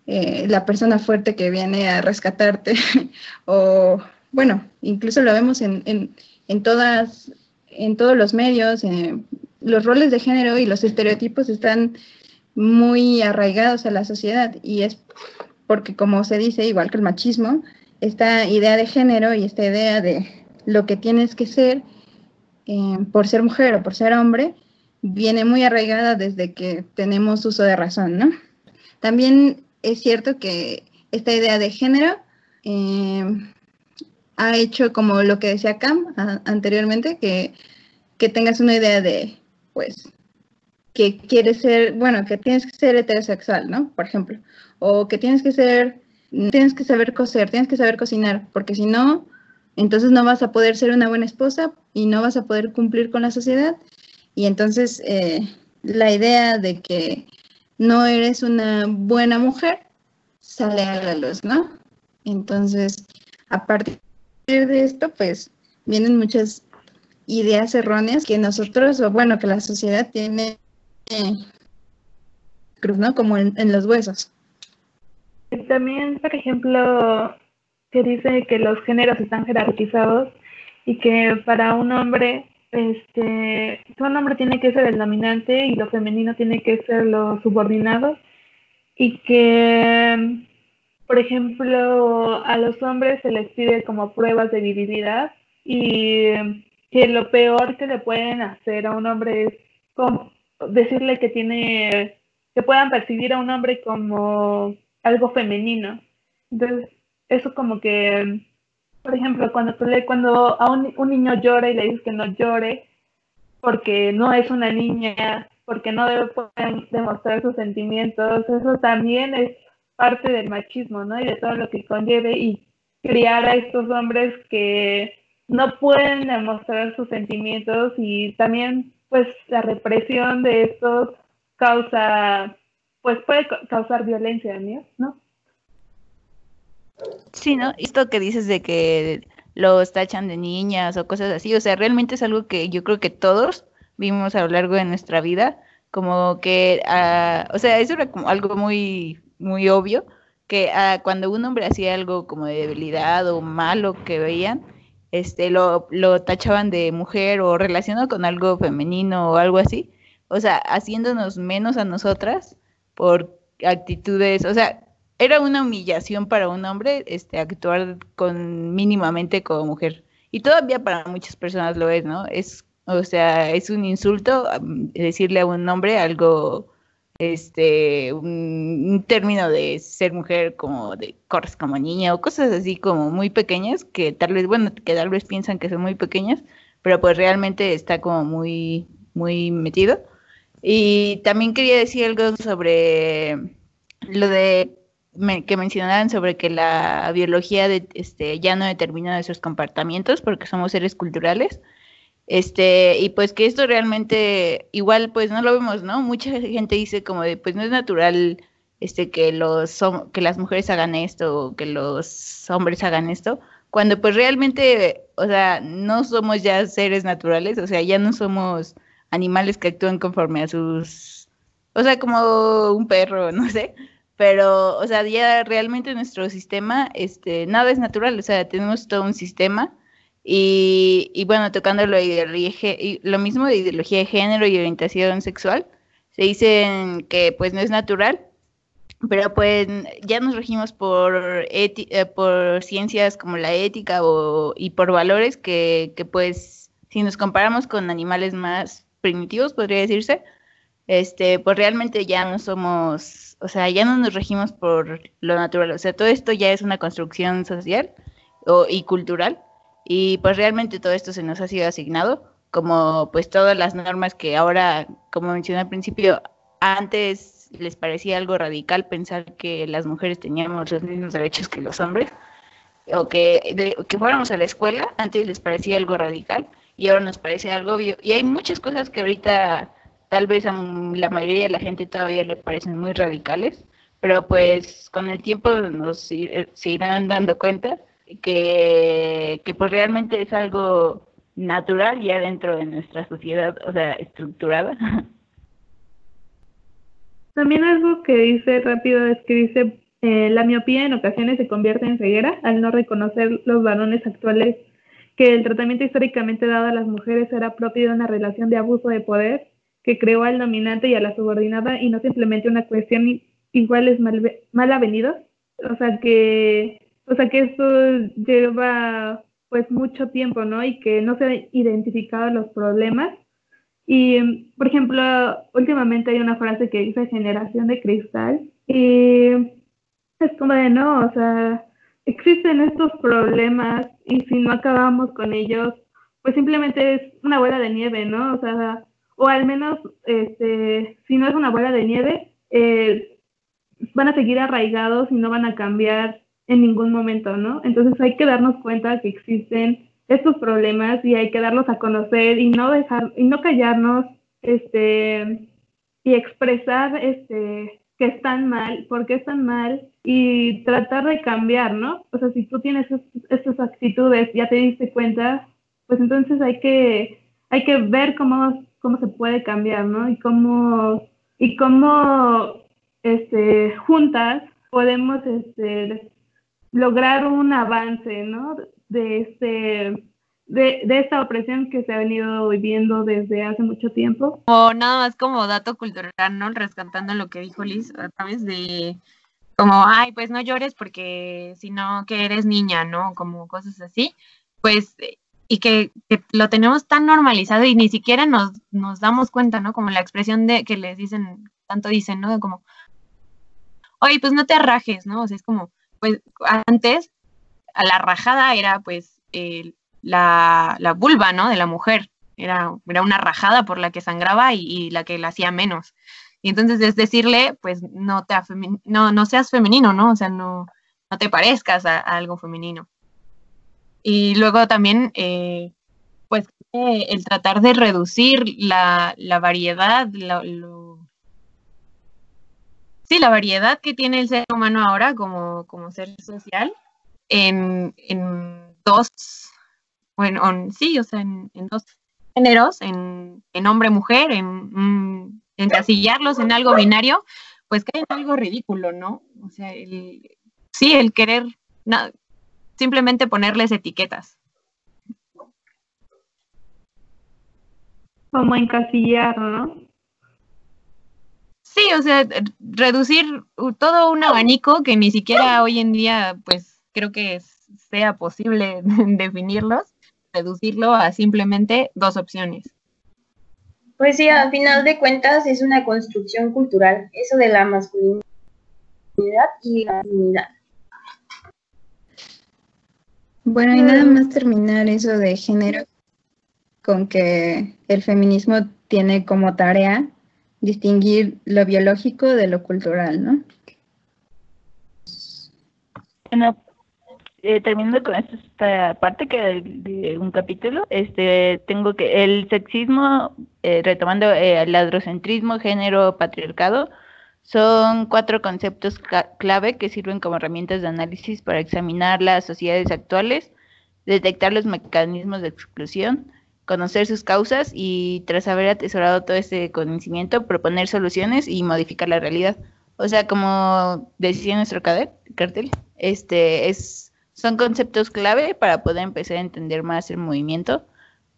eh, la persona fuerte que viene a rescatarte, [LAUGHS] o bueno, incluso lo vemos en, en, todas, en todos los medios, eh, los roles de género y los estereotipos están muy arraigados a la sociedad y es porque como se dice, igual que el machismo, esta idea de género y esta idea de lo que tienes que ser eh, por ser mujer o por ser hombre, viene muy arraigada desde que tenemos uso de razón, ¿no? También es cierto que esta idea de género eh, ha hecho como lo que decía Cam anteriormente, que, tengas una idea de, pues, que quieres ser, bueno, que tienes que ser heterosexual, ¿no? Por ejemplo, o que tienes que ser, tienes que saber coser, tienes que saber cocinar, porque si no, entonces no vas a poder ser una buena esposa y no vas a poder cumplir con la sociedad. Y entonces eh, la idea de que no eres una buena mujer, sale a la luz, ¿no? Entonces, a partir de esto, pues, vienen muchas ideas erróneas que nosotros, o bueno, que la sociedad tiene, eh, ¿no? Como en, en los huesos. También, por ejemplo, que dice que los géneros están jerarquizados y que para un hombre este, un hombre tiene que ser el dominante y lo femenino tiene que ser lo subordinado y que por ejemplo, a los hombres se les pide como pruebas de virilidad y que lo peor que le pueden hacer a un hombre es decirle que tiene, que puedan percibir a un hombre como algo femenino. Entonces, eso como que, por ejemplo, cuando cuando a un, un niño llora y le dices que no llore, porque no es una niña, porque no debe poder demostrar sus sentimientos, eso también es parte del machismo, ¿no? Y de todo lo que conlleve y criar a estos hombres que no pueden demostrar sus sentimientos y también pues la represión de estos causa pues puede causar violencia, ¿no? Sí, ¿no? Esto que dices de que los tachan de niñas o cosas así, o sea, realmente es algo que yo creo que todos vimos a lo largo de nuestra vida, como que, uh, o sea, eso era como algo muy, muy obvio, que uh, cuando un hombre hacía algo como de debilidad o malo que veían, este, lo, lo tachaban de mujer o relacionado con algo femenino o algo así, o sea, haciéndonos menos a nosotras por actitudes, o sea, era una humillación para un hombre este, actuar con mínimamente como mujer. Y todavía para muchas personas lo es, ¿no? Es, o sea, es un insulto decirle a un hombre algo, este, un, término de ser mujer como de corres como niña o cosas así como muy pequeñas que tal vez, bueno, que tal vez piensan que son muy pequeñas, pero pues realmente está como muy, muy metido. Y también quería decir algo sobre lo de que mencionaban sobre que la biología de, este, ya no determina nuestros comportamientos porque somos seres culturales. Este, y pues que esto realmente igual pues no lo vemos, ¿no? Mucha gente dice como de pues no es natural este que los que las mujeres hagan esto o que los hombres hagan esto, cuando pues realmente, o sea, no somos ya seres naturales, o sea, ya no somos animales que actúan conforme a sus o sea, como un perro, [LAUGHS] no sé, pero, o sea, ya realmente nuestro sistema, este, nada es natural, o sea, tenemos todo un sistema y, y bueno, tocando lo, de, lo mismo de ideología de género y orientación sexual, se dicen que pues no es natural, pero pues ya nos regimos por, eh, por ciencias como la ética o, y por valores que, que pues si nos comparamos con animales más primitivos, podría decirse, este, pues realmente ya no somos, o sea, ya no nos regimos por lo natural, o sea, todo esto ya es una construcción social y cultural y pues realmente todo esto se nos ha sido asignado, como pues todas las normas que ahora, como mencioné al principio, antes les parecía algo radical pensar que las mujeres teníamos los mismos derechos que los hombres, o que, que fuéramos a la escuela, antes les parecía algo radical y ahora nos parece algo obvio. Y hay muchas cosas que ahorita tal vez a la mayoría de la gente todavía le parecen muy radicales, pero pues con el tiempo nos se irán dando cuenta que, que pues realmente es algo natural ya dentro de nuestra sociedad, o sea, estructurada. [LAUGHS] También algo que dice rápido es que dice, eh, la miopía en ocasiones se convierte en ceguera al no reconocer los varones actuales que el tratamiento históricamente dado a las mujeres era propio de una relación de abuso de poder que creó al dominante y a la subordinada y no simplemente una cuestión iguales mal, mal avenidos. O sea que, o sea que esto lleva pues mucho tiempo, ¿no? Y que no se han identificado los problemas. Y, por ejemplo, últimamente hay una frase que dice generación de cristal y es como de no, o sea, existen estos problemas y si no acabamos con ellos, pues simplemente es una bola de nieve, ¿no? O sea, o al menos, este, si no es una bola de nieve, eh, van a seguir arraigados y no van a cambiar en ningún momento, ¿no? Entonces hay que darnos cuenta que existen estos problemas y hay que darlos a conocer y no dejar y no callarnos, este, y expresar, este, que están mal, por qué están mal y tratar de cambiar, ¿no? O sea, si tú tienes estas actitudes, ya te diste cuenta, pues entonces hay que hay que ver cómo cómo se puede cambiar, ¿no? Y cómo, y cómo este, juntas podemos este, lograr un avance, ¿no? De, este, de, de, esta opresión que se ha venido viviendo desde hace mucho tiempo. O nada más como dato cultural, ¿no? Rescatando lo que dijo Liz a través de como, ay, pues no llores porque si no, que eres niña, ¿no? Como cosas así, pues, y que, lo tenemos tan normalizado y ni siquiera nos, damos cuenta, ¿no? Como la expresión de que les dicen, tanto dicen, ¿no? Como, oye, pues no te rajes, ¿no? O sea, es como, pues antes, a la rajada era pues la, la, vulva, ¿no? De la mujer, era, era una rajada por la que sangraba y la que la hacía menos. Y entonces es decirle, pues no, te no, no seas femenino, ¿no? O sea, no, no te parezcas a, algo femenino. Y luego también, eh, pues, el tratar de reducir la, variedad, sí, la variedad que tiene el ser humano ahora como, como ser social en, dos, bueno, sí, o sea, en, dos géneros, en, en hombre-mujer, en encasillarlos en algo binario, pues cae en algo ridículo, ¿no? O sea, sí, el querer simplemente ponerles etiquetas. Como encasillar, ¿no? Sí, o sea, reducir todo un abanico que ni siquiera hoy en día, pues creo que sea posible [LAUGHS] definirlos, reducirlo a simplemente dos opciones. Pues sí, a final de cuentas es una construcción cultural, eso de la masculinidad y la feminidad. Bueno, y nada más terminar eso de género con que el feminismo tiene como tarea distinguir lo biológico de lo cultural, ¿no? Bueno, eh, terminando con esta parte que de un capítulo, este tengo que el sexismo, eh, retomando eh, el androcentrismo, género, patriarcado, son cuatro conceptos clave que sirven como herramientas de análisis para examinar las sociedades actuales, detectar los mecanismos de exclusión, conocer sus causas y tras haber atesorado todo ese conocimiento, proponer soluciones y modificar la realidad. O sea, como decía nuestro cartel, este es son conceptos clave para poder empezar a entender más el movimiento,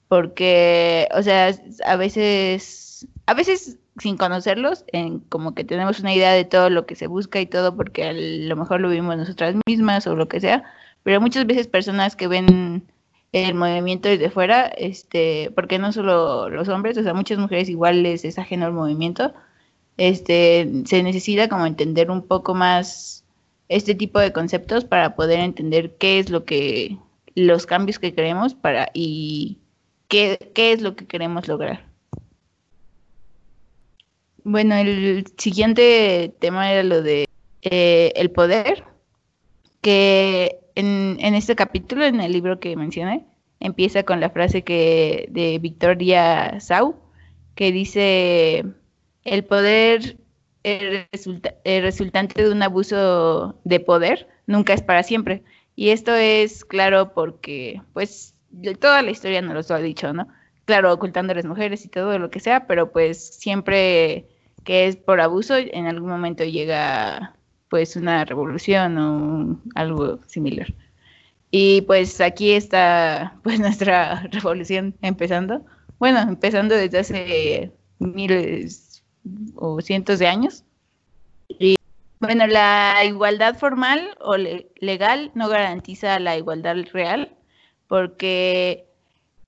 porque, o sea, a veces, a veces sin conocerlos, en como que tenemos una idea de todo lo que se busca y todo, porque a lo mejor lo vimos nosotras mismas o lo que sea, pero muchas veces personas que ven el movimiento desde fuera, este, porque no solo los hombres, o sea, muchas mujeres igual les es ajeno al movimiento, este, se necesita como entender un poco más este tipo de conceptos para poder entender qué es lo que, los cambios que queremos para y qué, qué es lo que queremos lograr. Bueno, el siguiente tema era lo de eh, el poder, que en, en, este capítulo, en el libro que mencioné, empieza con la frase que de Victoria Sau, que dice, el poder el, resultante de un abuso de poder nunca es para siempre. Y esto es claro porque, pues, toda la historia nos lo ha dicho, ¿no? Claro, ocultando a las mujeres y todo lo que sea, pero pues siempre que es por abuso, en algún momento llega pues una revolución o algo similar. Y pues aquí está [LAUGHS] pues nuestra [LAUGHS] revolución empezando. Bueno, empezando desde hace miles o cientos de años. Y bueno, la igualdad formal o legal no garantiza la igualdad real, porque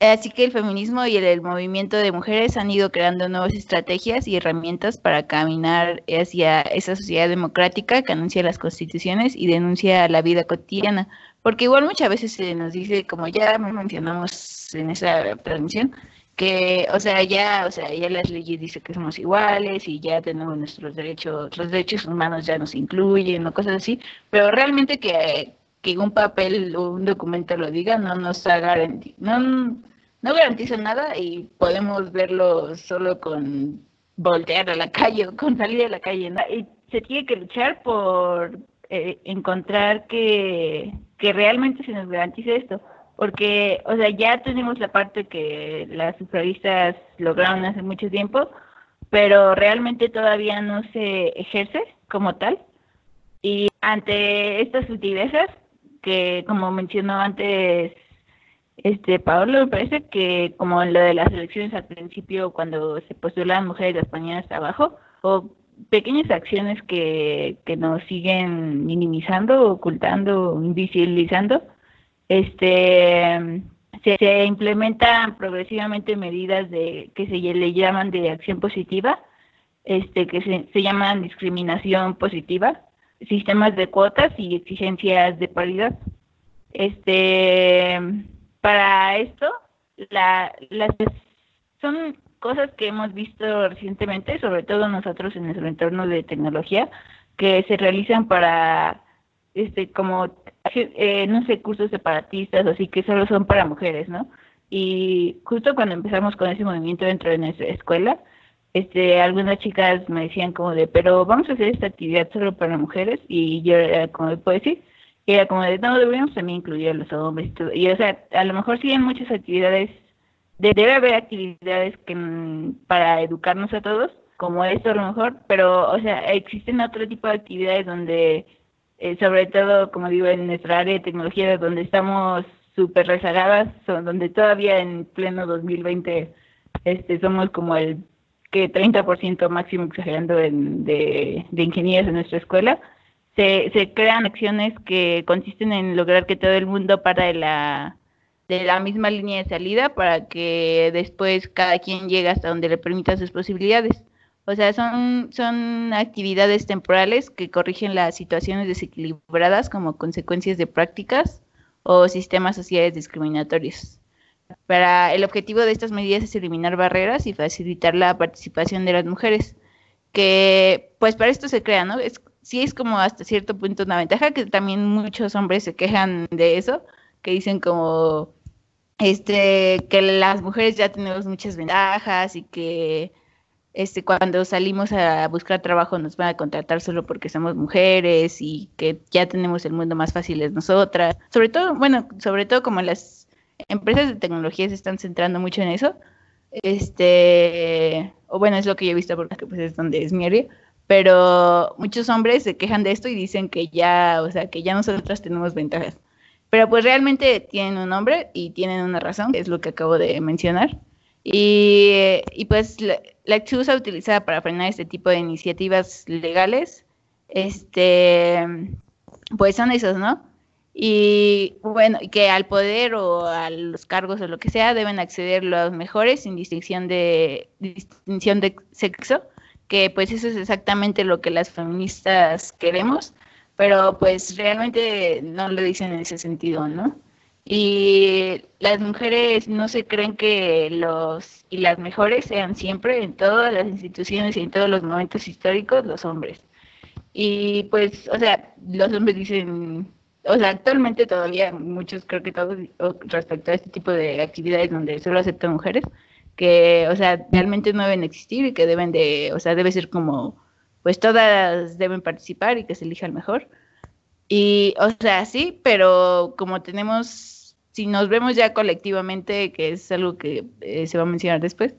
así que el feminismo y el, movimiento de mujeres han ido creando nuevas estrategias y herramientas para caminar hacia esa sociedad democrática que anuncia las constituciones y denuncia la vida cotidiana. Porque igual muchas veces se nos dice, como ya mencionamos en esa transmisión, que, o sea, ya, o sea, ya las leyes dicen que somos iguales y ya tenemos nuestros derechos, los derechos humanos ya nos incluyen o cosas así, pero realmente que, que un papel o un documento lo diga no nos garantiza, no, no garantiza nada y podemos verlo solo con voltear a la calle o [LAUGHS] con salir a la calle, Y se tiene que luchar por eh, encontrar que, que realmente se nos garantice esto porque, o sea, ya tenemos la parte que las sufragistas lograron hace mucho tiempo, pero realmente todavía no se ejerce como tal. Y ante estas sutilezas, que como mencionó antes este Pablo, me parece que como en lo de las elecciones al principio, cuando se postulaban mujeres españolas abajo, o pequeñas acciones que, que nos siguen minimizando, ocultando, invisibilizando, este se, implementan progresivamente medidas de que se le llaman de acción positiva, este que se, se llaman discriminación positiva, sistemas de cuotas y exigencias de paridad. Este para esto la, las son cosas que hemos visto recientemente, sobre todo nosotros en nuestro entorno de tecnología, que se realizan para, este, como, eh, no sé, cursos separatistas, así que solo son para mujeres, ¿no? Y justo cuando empezamos con ese movimiento dentro de nuestra escuela, este, algunas chicas me decían como de, pero vamos a hacer esta actividad solo para mujeres, y yo era como pues sí, era como de, no, deberíamos también incluir a los hombres y. Y o sea, a lo mejor sí hay muchas actividades debe haber actividades que mm, para educarnos a todos, como esto a lo mejor, pero, o sea, existen otro tipo de actividades donde, eh, sobre todo, como digo, en nuestra área de tecnología, donde estamos súper rezagadas, donde todavía en pleno 2020 este, somos como el que 30% máximo exagerando de, de ingenieros en nuestra escuela, se, se crean acciones que consisten en lograr que todo el mundo para la de la misma línea de salida para que después cada quien llegue hasta donde le permita sus posibilidades. O sea, son, son actividades temporales que corrigen las situaciones desequilibradas como consecuencias de prácticas o sistemas sociales discriminatorios. Para el objetivo de estas medidas es eliminar barreras y facilitar la participación de las mujeres, que pues para esto se crea, ¿no? Sí es como hasta cierto punto una ventaja, que también muchos hombres se quejan de eso, que dicen como, este, que las mujeres ya tenemos muchas ventajas y que este, cuando salimos a buscar trabajo nos van a contratar solo porque somos mujeres y que ya tenemos el mundo más fácil es nosotras. Sobre todo, bueno, sobre todo como las empresas de tecnología se están centrando mucho en eso. Este, o bueno, es lo que yo he visto porque pues es donde es mi área, pero muchos hombres se quejan de esto y dicen que ya, o sea, que ya nosotras tenemos ventajas. Pero pues realmente tienen un nombre y tienen una razón, que es lo que acabo de mencionar. Y, y pues la, la, excusa utilizada para frenar este tipo de iniciativas legales, este, pues son esos, ¿no? Y bueno, que al poder o a los cargos o lo que sea deben acceder los mejores sin distinción de, distinción de sexo, que pues eso es exactamente lo que las feministas queremos pero pues realmente no lo dicen en ese sentido, ¿no? Y las mujeres no se creen que los y las mejores sean siempre en todas las instituciones y en todos los momentos históricos los hombres. Y pues, o sea, los hombres dicen, o sea, actualmente todavía muchos, creo que todos, respecto a este tipo de actividades donde solo aceptan mujeres, que, o sea, realmente no deben existir y que deben de, o sea, debe ser como pues todas deben participar y que se elija el mejor. Y, o sea, sí, pero como tenemos, si nos vemos ya colectivamente, que es algo que eh, se va a mencionar después,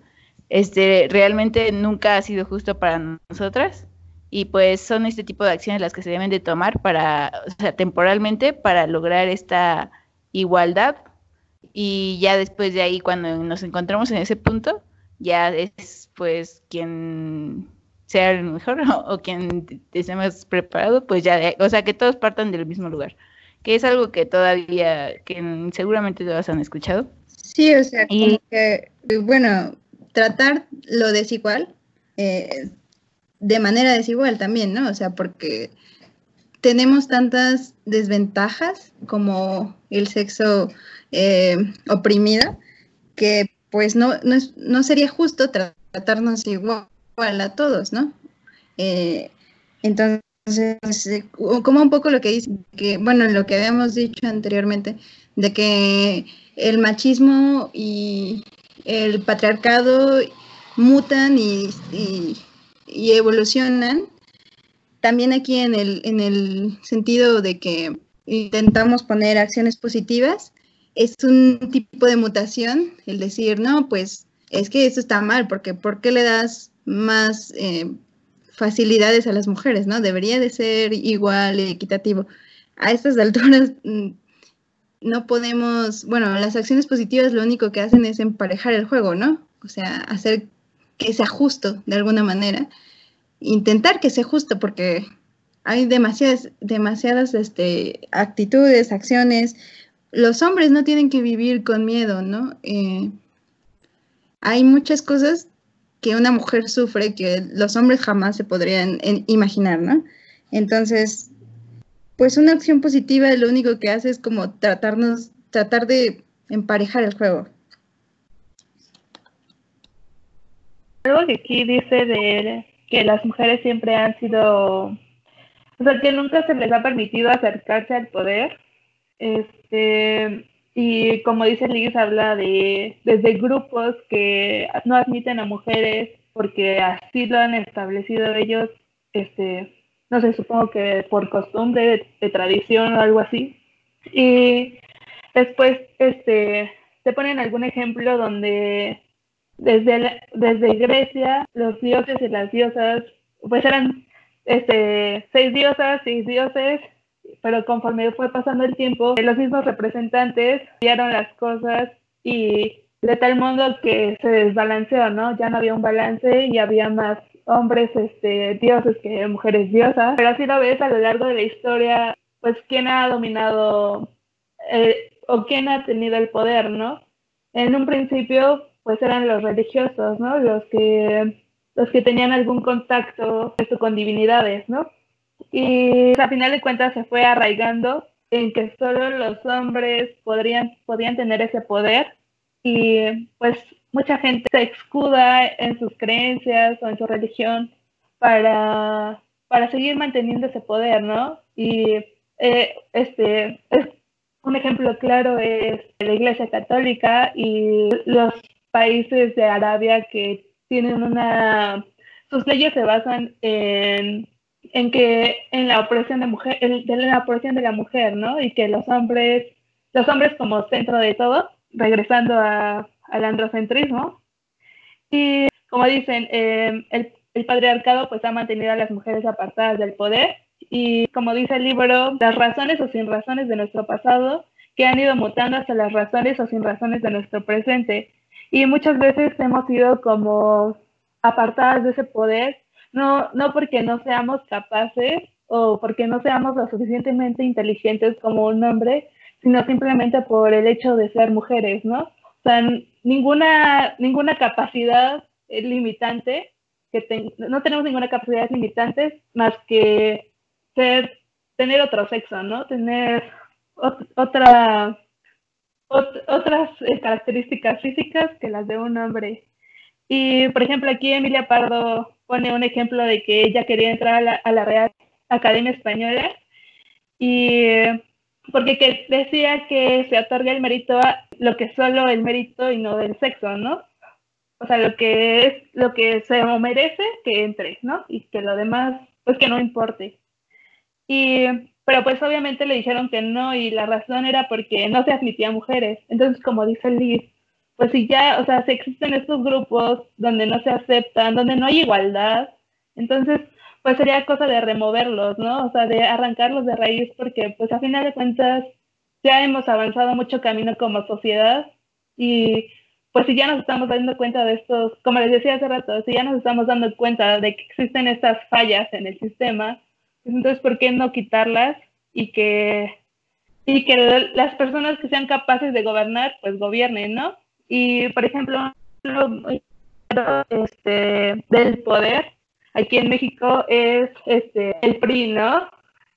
este, realmente nunca ha sido justo para nosotras y pues son este tipo de acciones las que se deben de tomar para, o sea, temporalmente para lograr esta igualdad y ya después de ahí cuando nos encontramos en ese punto, ya es pues quien sea el mejor [LAUGHS] o, quien esté más preparado, pues ya, o sea, que todos partan del mismo lugar, que es algo que todavía, que seguramente todos han escuchado. Sí, o sea, como que, bueno, tratar lo desigual eh, de manera desigual también, ¿no? O sea, porque tenemos tantas desventajas como el sexo eh, oprimido que pues no, no, es, no sería justo tratarnos igual a todos, ¿no? Eh, entonces, eh, como un poco lo que dice, que, bueno, lo que habíamos dicho anteriormente, de que el machismo y el patriarcado mutan y, evolucionan, también aquí en el, en el sentido de que intentamos poner acciones positivas, es un tipo de mutación, el decir, no, pues es que eso está mal, porque ¿por qué le das más eh, facilidades a las mujeres, ¿no? Debería de ser igual y equitativo. A estas alturas mm, no podemos, bueno, las acciones positivas lo único que hacen es emparejar el juego, ¿no? O sea, hacer que sea justo de alguna manera. intentar que sea justo, porque hay demasiadas, demasiadas este, actitudes, acciones. Los hombres no tienen que vivir con miedo, ¿no? Eh, hay muchas cosas que una mujer sufre que los hombres jamás se podrían imaginar, ¿no? Entonces, pues una acción positiva lo único que hace es como tratarnos, tratar de emparejar el juego. Algo que aquí dice de que las mujeres siempre han sido, o sea, que nunca se les ha permitido acercarse al poder. Este, y como dice Liz, habla de desde grupos que no admiten a mujeres porque así lo han establecido ellos, este, no sé, supongo que por costumbre, de, tradición o algo así. Y después, este, te ponen algún ejemplo donde desde, desde Grecia los dioses y las diosas, pues eran este, seis diosas, seis dioses, pero conforme fue pasando el tiempo, los mismos representantes cambiaron las cosas y de tal modo que se desbalanceó, ¿no? Ya no había un balance y había más hombres este, dioses que mujeres diosas, pero así lo ves a lo largo de la historia, pues quién ha dominado eh, o quién ha tenido el poder, ¿no? En un principio, pues eran los religiosos, ¿no? Los que, los que tenían algún contacto con divinidades, ¿no? Y a final de cuentas se fue arraigando en que solo los hombres podrían, podían tener ese poder y pues mucha gente se escuda en sus creencias o en su religión para, para seguir manteniendo ese poder, ¿no? Y eh, este, es, un ejemplo claro es la Iglesia Católica y los países de Arabia que tienen una... Sus leyes se basan en, en que en la opresión de mujer, en, la opresión de la mujer, ¿no? Y que los hombres, los hombres como centro de todo, regresando a, al androcentrismo. Y como dicen, eh, el, el, patriarcado pues ha mantenido a las mujeres apartadas del poder y como dice el libro, las razones o sin razones de nuestro pasado que han ido mutando hasta las razones o sin razones de nuestro presente. Y muchas veces hemos sido como apartadas de ese poder, no, no porque no seamos capaces o porque no seamos lo suficientemente inteligentes como un hombre, sino simplemente por el hecho de ser mujeres, ¿no? O sea, ninguna, ninguna capacidad limitante, que no tenemos ninguna capacidad limitante más que ser, tener otro sexo, ¿no? Tener otra, otras eh, características físicas que las de un hombre. Y, por ejemplo, aquí Emilia Pardo pone un ejemplo de que ella quería entrar a la, Real Academia Española y porque decía que se otorga el mérito a lo que solo el mérito y no del sexo, ¿no? O sea, lo que es lo que se merece que entre, ¿no? Y que lo demás, pues que no importe. Y, pero pues obviamente le dijeron que no y la razón era porque no se admitía mujeres. Entonces, como dice Liz, pues si ya, o sea, si existen estos grupos donde no se aceptan, donde no hay igualdad, entonces pues sería cosa de removerlos, ¿no? O sea, de arrancarlos de raíz, porque pues a final de cuentas ya hemos avanzado mucho camino como sociedad y pues si ya nos estamos dando cuenta de estos, como les decía hace rato, si ya nos estamos dando cuenta de que existen estas fallas en el sistema, pues entonces ¿por qué no quitarlas y que, y que las personas que sean capaces de gobernar, pues gobiernen, ¿no? Y por ejemplo, este, del poder, aquí en México es este, el PRI, ¿no?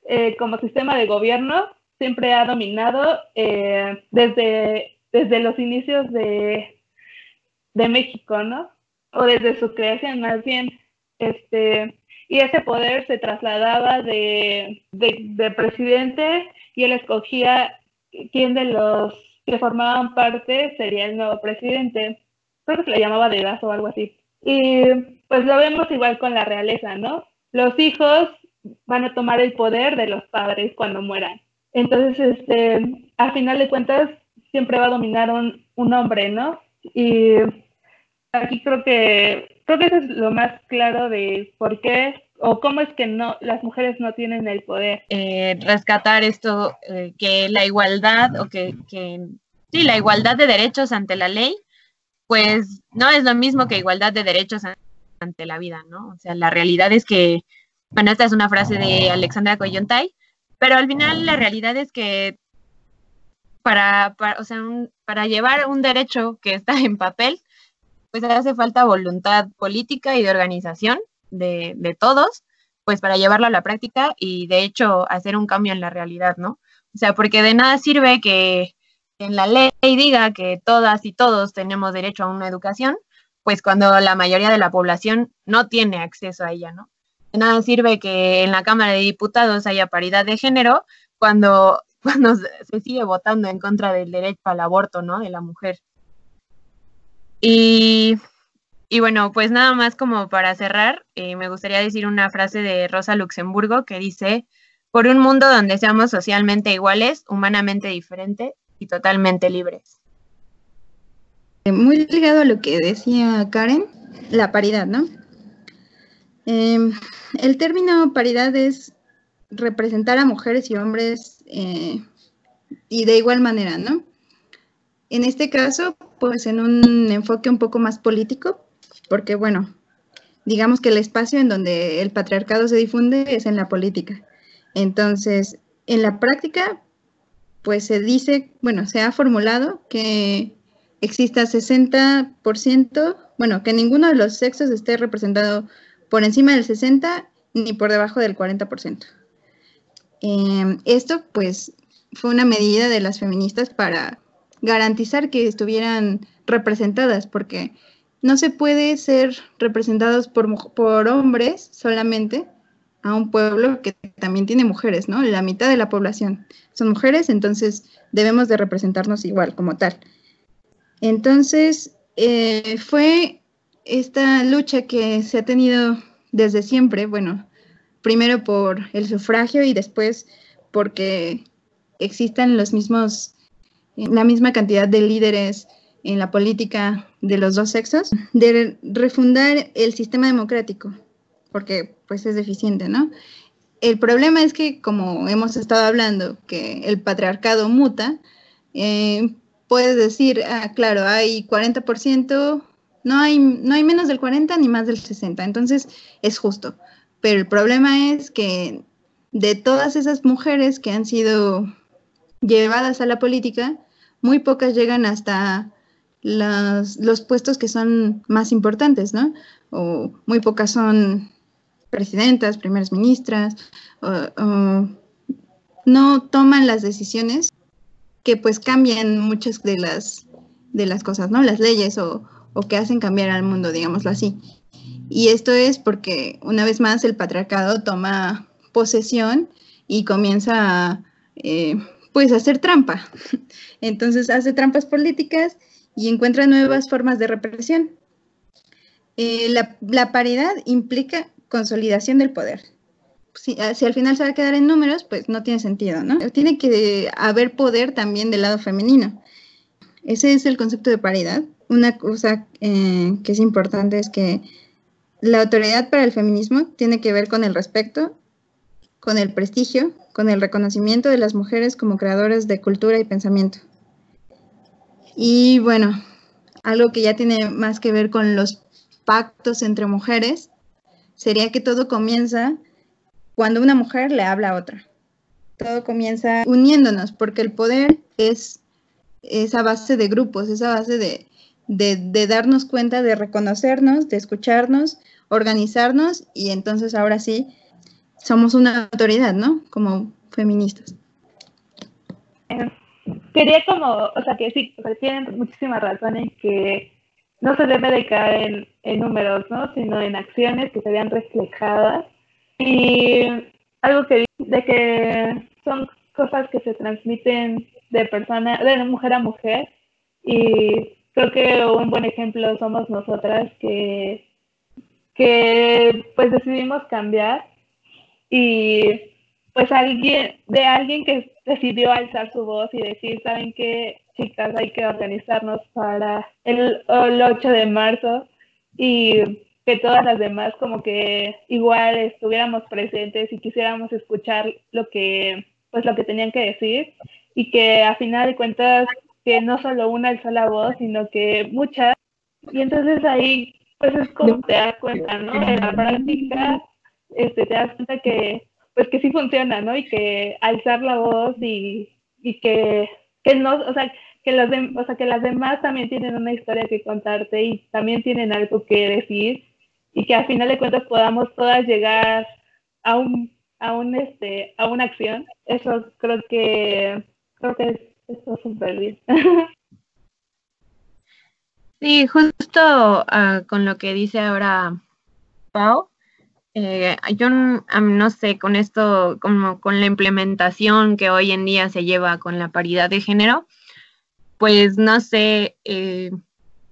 Eh, como sistema de gobierno siempre ha dominado eh, desde, desde los inicios de, de México, ¿no? O desde su creación más bien. Este, y ese poder se trasladaba de, de, presidente y él escogía quién de los que formaban parte sería el nuevo presidente. Creo que se le llamaba de o algo así. Y pues lo vemos igual con la realeza, ¿no? Los hijos van a tomar el poder de los padres cuando mueran. Entonces, este, a final de cuentas, siempre va a dominar un, un hombre, ¿no? Y aquí creo que, creo que eso es lo más claro de por qué o cómo es que no las mujeres no tienen el poder. Eh, rescatar esto, eh, que la igualdad o que, que, sí, la igualdad de derechos ante la ley pues no es lo mismo que igualdad de derechos ante la vida, ¿no? O sea, la realidad es que, bueno, esta es una frase de Alexandra Coyontay, pero al final la realidad es que para, o sea, para llevar un derecho que está en papel, pues hace falta voluntad política y de organización de, todos, pues para llevarlo a la práctica y de hecho hacer un cambio en la realidad, ¿no? O sea, porque de nada sirve que en la ley diga que todas y todos tenemos derecho a una educación, pues cuando la mayoría de la población no tiene acceso a ella, ¿no? De nada sirve que en la Cámara de Diputados haya paridad de género cuando, [LAUGHS] cuando se sigue votando en contra del derecho al aborto, ¿no? De la mujer. Y, y bueno, pues nada más como para cerrar, eh, me gustaría decir una frase de Rosa Luxemburgo que dice, por un mundo donde seamos socialmente iguales, humanamente diferentes y totalmente libres. Muy ligado a lo que decía Karen, la paridad, ¿no? Em, el término paridad es representar a mujeres y hombres eh, y de igual manera, ¿no? En este caso, pues en un enfoque un poco más político, porque bueno, digamos que el espacio en donde el patriarcado se difunde es en la política. Entonces, en la práctica, pues se dice, bueno, se ha formulado que exista 60%, bueno, que ninguno de los sexos esté representado por encima del 60 ni por debajo del 40%. Em, esto, pues, fue una medida de las feministas para garantizar que estuvieran representadas, porque no se puede ser representados por, por hombres solamente, a un pueblo que también tiene mujeres, ¿no? La mitad de la población son mujeres, entonces debemos de representarnos igual como tal. Entonces, eh, fue esta lucha que se ha tenido desde siempre, bueno, primero por el sufragio y después porque existan los mismos, la misma cantidad de líderes en la política de los dos sexos, de refundar el sistema democrático, porque pues es deficiente, ¿no? El problema es que, como hemos estado hablando, que el patriarcado muta, eh, puedes decir, ah, claro, hay 40%, no hay, no hay menos del 40 ni más del 60, entonces es justo. Pero el problema es que de todas esas mujeres que han sido llevadas a la política, muy pocas llegan hasta los puestos que son más importantes, ¿no? O muy pocas son presidentas, primeras ministras, no toman las decisiones que pues cambian muchas de las, de las cosas, ¿no? Las leyes o, que hacen cambiar al mundo, digámoslo así. Y esto es porque una vez más el patriarcado toma posesión y comienza a, eh, pues hacer trampa. [LAUGHS] Entonces hace trampas políticas y encuentra nuevas formas de represión. Eh, la, paridad implica consolidación del poder. Ah, si, al final se va a quedar en números, pues no tiene sentido, ¿no? Tiene que haber poder también del lado femenino. Ese es el concepto de paridad. Una cosa eh, que es importante es que la autoridad para el feminismo tiene que ver con el respeto, con el prestigio, con el reconocimiento de las mujeres como creadoras de cultura y pensamiento. Y bueno, algo que ya tiene más que ver con los pactos entre mujeres sería que todo comienza cuando una mujer le habla a otra. Todo comienza uniéndonos, porque el poder es esa base de grupos, esa base de, de, darnos cuenta, de reconocernos, de escucharnos, organizarnos y entonces ahora sí somos una autoridad, ¿no? Como feministas. Quería como, o sea, que sí, tienen muchísima razón en que no se debe de caer en, números, ¿no? Sino en acciones que se vean reflejadas. Y algo que de que son cosas que se transmiten de persona, de mujer a mujer. Y creo que un buen ejemplo somos nosotras que, que pues decidimos cambiar y pues alguien, de alguien que decidió alzar su voz y decir, ¿saben qué? chicas, hay que organizarnos para el, 8 de marzo y que todas las demás como que igual estuviéramos presentes y quisiéramos escuchar lo que pues lo que tenían que decir y que a final de cuentas que no solo una alzó la voz sino que muchas y entonces ahí pues es como te das cuenta, ¿no? En la práctica, este, te das cuenta que, pues que sí funciona, ¿no? Y que alzar la voz y, y que, que no, o sea, que las, o sea, que las demás también tienen una historia que contarte y también tienen algo que decir y que al final de cuentas podamos todas llegar a un, a un, este, a una acción. Eso creo que, creo que es, eso súper bien. Sí, justo uh, con lo que dice ahora Pau, eh, yo no sé, con esto, como con la implementación que hoy en día se lleva con la paridad de género, pues no sé, eh,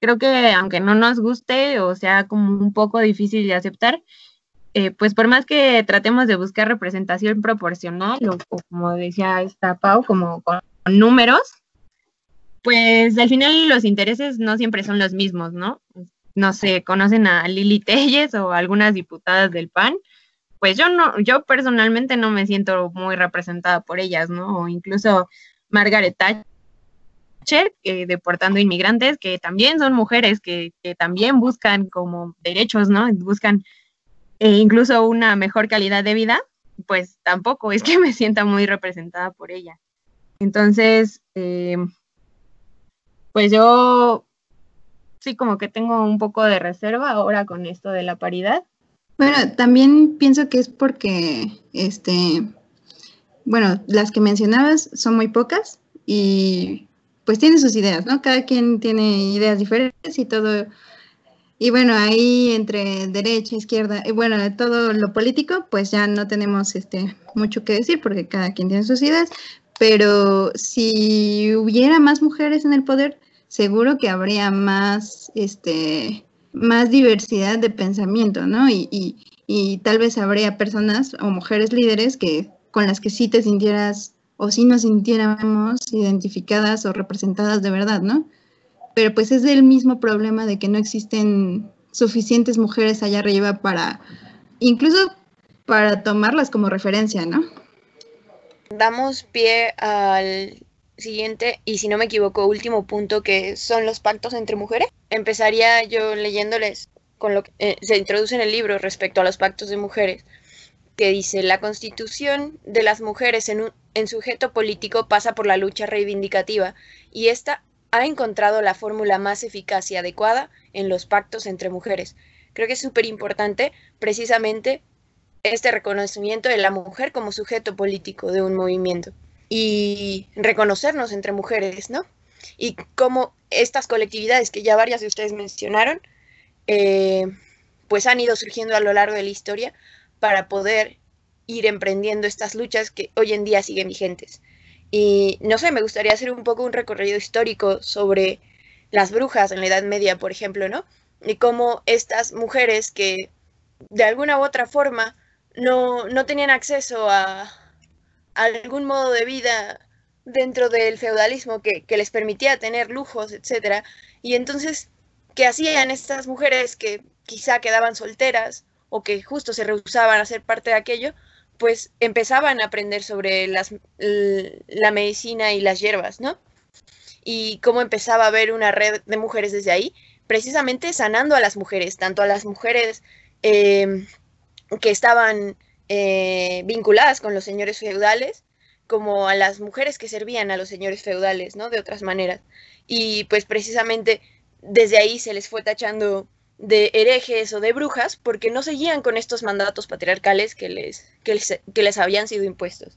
creo que aunque no nos guste o sea como un poco difícil de aceptar, eh, pues por más que tratemos de buscar representación proporcional o, o como decía esta Pau, como con números, pues al final los intereses no siempre son los mismos, ¿no? No sé, conocen a Lili Telles o algunas diputadas del PAN, pues yo no, yo personalmente no me siento muy representada por ellas, ¿no? O incluso Margaret Thatcher, deportando inmigrantes, que también son mujeres, que, también buscan como derechos, ¿no? Buscan eh, incluso una mejor calidad de vida, pues tampoco es que [LAUGHS] me sienta muy representada por ella. Entonces, eh, pues yo sí como que tengo un poco de reserva ahora con esto de la paridad. Bueno, también pienso que es porque, este, bueno, las que mencionabas son muy pocas y pues tienen sus ideas, ¿no? Cada quien tiene ideas diferentes y todo. Y bueno, ahí entre derecha, izquierda, y bueno, todo lo político, pues ya no tenemos este mucho que decir porque cada quien tiene sus ideas, pero si hubiera más mujeres en el poder, seguro que habría más, este, más diversidad de pensamiento, ¿no? Y, tal vez habría personas o mujeres líderes que con las que sí te sintieras o sí nos sintiéramos identificadas o representadas de verdad, ¿no? Pero pues es el mismo problema de que no existen suficientes mujeres allá arriba para, incluso para tomarlas como referencia, ¿no? damos pie al siguiente y si no me equivoco último punto que son los pactos entre mujeres. Empezaría yo leyéndoles con lo que eh, se introduce en el libro respecto a los pactos de mujeres, que dice la constitución de las mujeres en, un, en sujeto político pasa por la lucha reivindicativa y esta ha encontrado la fórmula más eficaz y adecuada en los pactos entre mujeres. Creo que es súper importante precisamente este reconocimiento de la mujer como sujeto político de un movimiento y reconocernos entre mujeres, ¿no? Y cómo estas colectividades que ya varias de ustedes mencionaron, eh, pues han ido surgiendo a lo largo de la historia para poder ir emprendiendo estas luchas que hoy en día siguen vigentes. Y no sé, me gustaría hacer un poco un recorrido histórico sobre las brujas en la Edad Media, por ejemplo, ¿no? Y cómo estas mujeres que de alguna u otra forma no, no tenían acceso a, algún modo de vida dentro del feudalismo que, les permitía tener lujos, etcétera. Y entonces, ¿qué hacían estas mujeres que quizá quedaban solteras o que justo se rehusaban a ser parte de aquello? Pues empezaban a aprender sobre las, la medicina y las hierbas, ¿no? Y cómo empezaba a haber una red de mujeres desde ahí, precisamente sanando a las mujeres, tanto a las mujeres eh, que estaban eh, vinculadas con los señores feudales, como a las mujeres que servían a los señores feudales, ¿no? De otras maneras. Y pues precisamente desde ahí se les fue tachando de herejes o de brujas porque no seguían con estos mandatos patriarcales que les, que les, que les habían sido impuestos.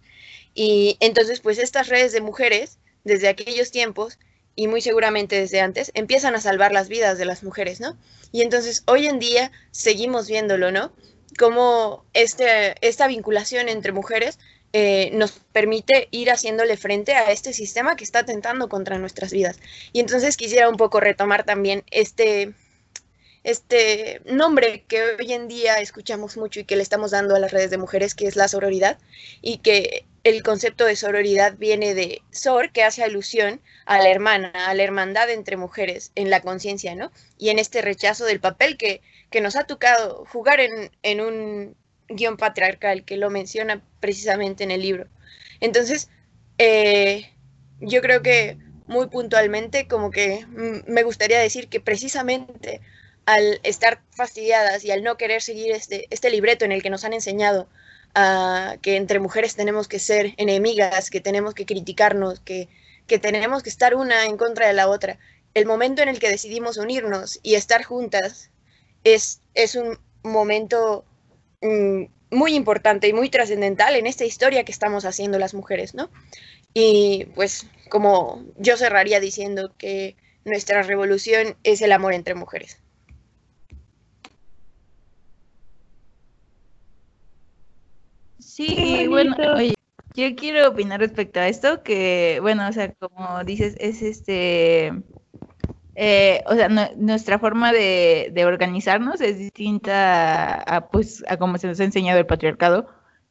Y entonces pues estas redes de mujeres, desde aquellos tiempos, y muy seguramente desde antes, empiezan a salvar las vidas de las mujeres, ¿no? Y entonces hoy en día seguimos viéndolo, ¿no? Cómo este, esta vinculación entre mujeres eh, nos permite ir haciéndole frente a este sistema que está atentando contra nuestras vidas. Y entonces quisiera un poco retomar también este, este nombre que hoy en día escuchamos mucho y que le estamos dando a las redes de mujeres, que es la sororidad, y que el concepto de sororidad viene de sor, que hace alusión a la hermana, a la hermandad entre mujeres en la conciencia, ¿no? Y en este rechazo del papel que que nos ha tocado jugar en, un guion patriarcal que lo menciona precisamente en el libro. Entonces, eh, yo creo que muy puntualmente, como que me gustaría decir que precisamente al estar fastidiadas y al no querer seguir este, este libreto en el que nos han enseñado a que entre mujeres tenemos que ser enemigas, que tenemos que criticarnos, que, que tenemos que estar una en contra de la otra, el momento en el que decidimos unirnos y estar juntas es, es un momento mm, muy importante y muy trascendental en esta historia que estamos haciendo las mujeres, ¿no? Y pues como yo cerraría diciendo que nuestra revolución es el amor entre mujeres. Sí, bueno, oye, yo quiero opinar respecto a esto, que bueno, o sea, como dices, es este eh, o sea, nuestra forma de, organizarnos es distinta a, pues, a como se nos ha enseñado el patriarcado.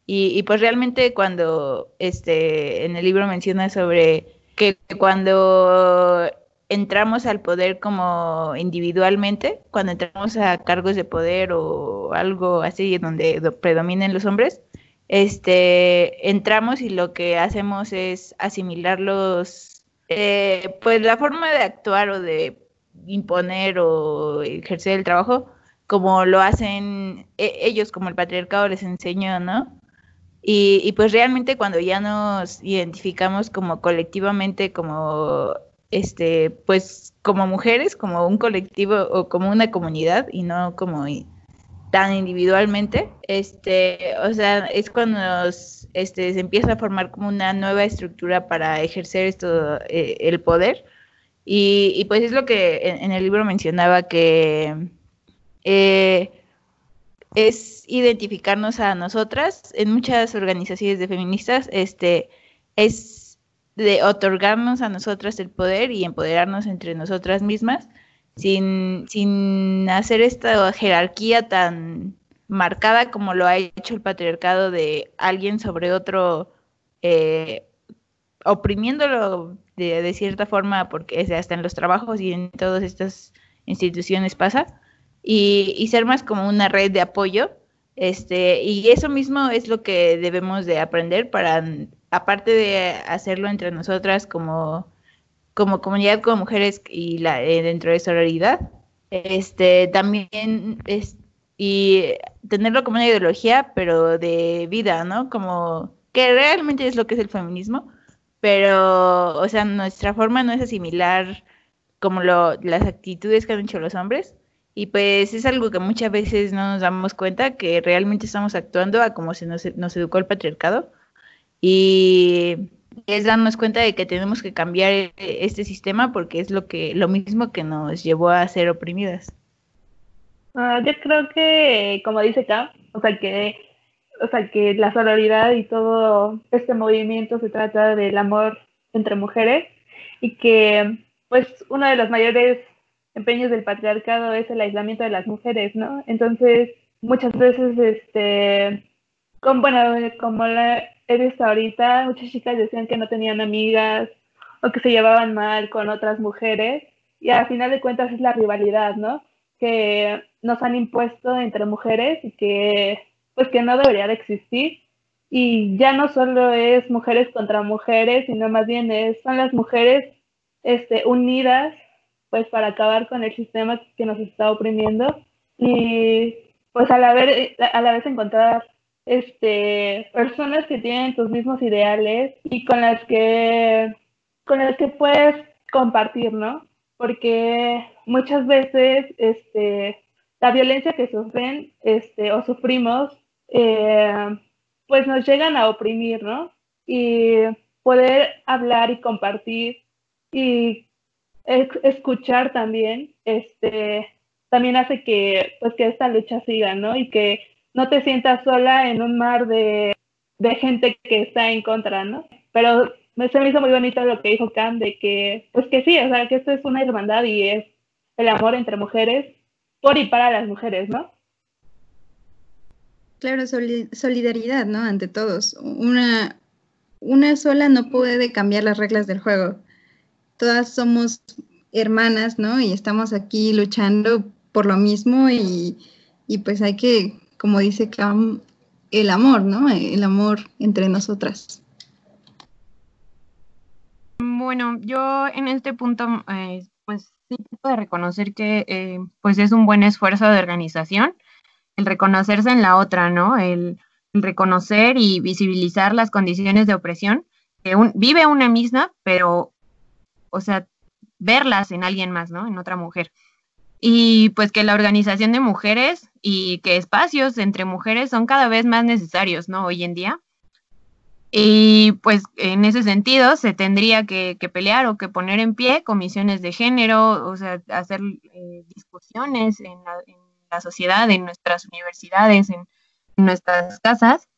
Y, pues realmente cuando este, en el libro menciona sobre que cuando entramos al poder como individualmente, cuando entramos a cargos de poder o algo así donde predominen los hombres, este, entramos y lo que hacemos es asimilar los eh, pues la forma de actuar o de imponer o ejercer el trabajo como lo hacen e, ellos, como el patriarcado les enseñó, ¿no? Y, pues realmente cuando ya nos identificamos como colectivamente, como este, pues como mujeres, como un colectivo o como una comunidad y no como tan individualmente, este, o sea, es cuando nos, este, se empieza a formar como una nueva estructura para ejercer esto, eh, el poder. Y, pues es lo que en, el libro mencionaba que eh, es identificarnos a nosotras en muchas organizaciones de feministas, este, es de otorgarnos a nosotras el poder y empoderarnos entre nosotras mismas sin, sin hacer esta jerarquía tan marcada como lo ha hecho el patriarcado de alguien sobre otro, eh, oprimiéndolo de, de, cierta forma, porque hasta en los trabajos y en todas estas instituciones pasa, y, y, ser más como una red de apoyo. Este, y eso mismo es lo que debemos de aprender para, aparte de hacerlo entre nosotras como como comunidad, como mujeres y la, eh, dentro de sororidad, este, también es, y tenerlo como una ideología, pero de vida, ¿no? Como que realmente es lo que es el feminismo, pero, o sea, nuestra forma no es asimilar como lo, las actitudes que han hecho los hombres, y pues es algo que muchas veces no nos damos cuenta que realmente estamos actuando a como se nos, educó el patriarcado. Y es darnos cuenta de que tenemos que cambiar e, este sistema porque es lo que lo mismo que nos llevó a ser oprimidas. Ah, yo creo que, como dice Cam, o sea que, o sea que la sororidad y todo este movimiento se trata del amor entre mujeres y que, pues, uno de los mayores empeños del patriarcado es el aislamiento de las mujeres, ¿no? Entonces, muchas veces, este, con, bueno, como la, eres ahorita, muchas chicas decían que no tenían amigas o que se llevaban mal con otras mujeres y al final de cuentas es la rivalidad, ¿no? Que nos han impuesto entre mujeres y que pues que no debería de existir y ya no solo es mujeres contra mujeres, sino más bien es, son las mujeres este, unidas pues para acabar con el sistema que nos está oprimiendo y pues a la, vez, a la vez encontrar este, personas que tienen tus mismos ideales y con las que, con las que puedes compartir, ¿no? Porque muchas veces este, la violencia que sufren este, o sufrimos, eh, pues nos llegan a oprimir, ¿no? Y poder hablar y compartir y escuchar también, este, también hace que, pues, que esta lucha siga, ¿no? Y que no te sientas sola en un mar de, gente que está en contra, ¿no? Pero se me hizo muy bonito lo que dijo Cam, de que, pues que sí, o sea, que esto es una hermandad y es el amor entre mujeres, por y para las mujeres, ¿no? Claro, solidaridad, ¿no? Ante todos. Una, una sola no puede cambiar las reglas del juego. Todas somos hermanas, ¿no? Y estamos aquí luchando por lo mismo y, y pues hay que como dice Cam, el amor, ¿no? El amor entre nosotras. Bueno, yo en este punto, eh, pues sí puede reconocer que eh, pues es un buen esfuerzo de organización, el reconocerse en la otra, ¿no? El, reconocer y visibilizar las condiciones de opresión que vive una misma, pero, o sea, verlas en alguien más, ¿no? En otra mujer. Y pues que la organización de mujeres y que espacios entre mujeres son cada vez más necesarios, ¿no? Hoy en día. Y pues en ese sentido se tendría que, pelear o que poner en pie comisiones de género, o sea, hacer eh, discusiones en la, sociedad, en nuestras universidades, en, nuestras casas,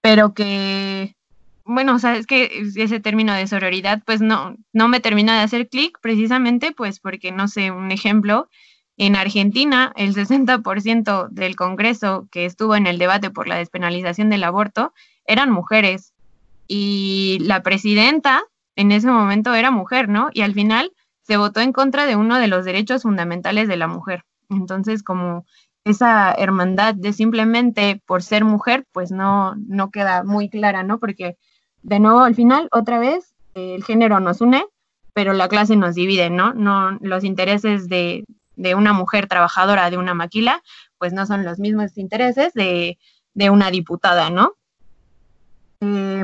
pero que, bueno, o sea, es que ese término de sororidad, pues no, no me termina de hacer clic precisamente, pues porque, no sé, un ejemplo, en Argentina, el 60% del Congreso que estuvo en el debate por la despenalización del aborto eran mujeres y la presidenta en ese momento era mujer, ¿no? Y al final se votó en contra de uno de los derechos fundamentales de la mujer. Entonces, como esa hermandad de simplemente por ser mujer, pues no, no queda muy clara, ¿no? Porque de nuevo al final, otra vez, el género nos une, pero la clase nos divide, ¿no? No los intereses de, de una mujer trabajadora de una maquila, pues no son los mismos intereses de, de una diputada, ¿no? Eh,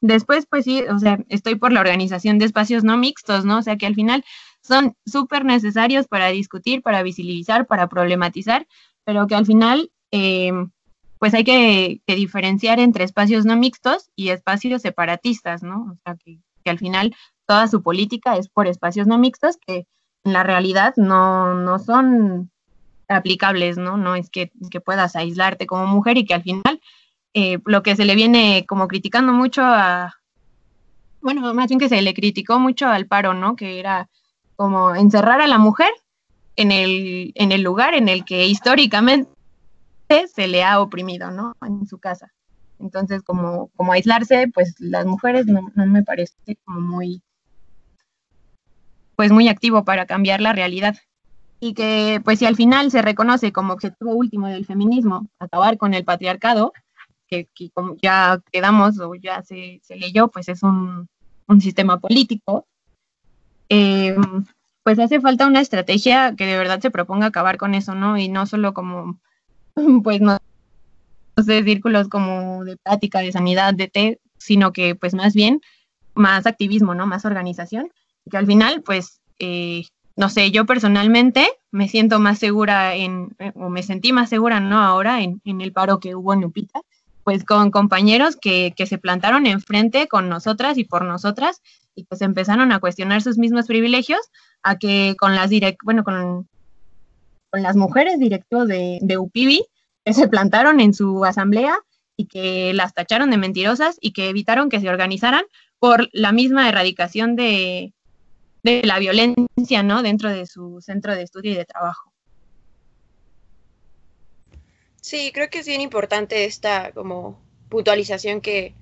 Después, pues sí, o sea, estoy por la organización de espacios no mixtos, ¿no? O sea, que al final son súper necesarios para discutir, para visibilizar, para problematizar, pero que al final, eh, pues hay que, diferenciar entre espacios no mixtos y espacios separatistas, ¿no? O sea, que, al final toda su política es por espacios no mixtos que en la realidad no, no son aplicables, ¿no? No es que, que puedas aislarte como mujer y que al final eh, lo que se le viene como criticando mucho a, bueno, más bien que se le criticó mucho al paro, ¿no? Que era como encerrar a la mujer en el, en el lugar en el que históricamente se le ha oprimido, ¿no? En su casa. Entonces, como, como aislarse, pues las mujeres no, no me parece como muy, pues muy activo para cambiar la realidad. Y que, pues si al final se reconoce como objetivo último del feminismo acabar con el patriarcado, que, como ya quedamos o ya se, leyó, pues es un, sistema político, eh, pues hace falta una estrategia que de verdad se proponga acabar con eso, ¿no? Y no solo como, [LAUGHS] pues no, sé, círculos como de plática, de sanidad, de té, sino que pues más bien más activismo, ¿no? Más organización, que al final, pues, eh, no sé, yo personalmente me siento más segura en, o me sentí más segura, ¿no? Ahora en, en el paro que hubo en Lupita, pues con compañeros que, se plantaron enfrente con nosotras y por nosotras y pues empezaron a cuestionar sus mismos privilegios a que con las direct, bueno, con, con las mujeres directivos de, de UPIBI que se plantaron en su asamblea y que las tacharon de mentirosas y que evitaron que se organizaran por la misma erradicación de, de la violencia, ¿no? Dentro de su centro de estudio y de trabajo. Sí, creo que es bien importante esta como puntualización que,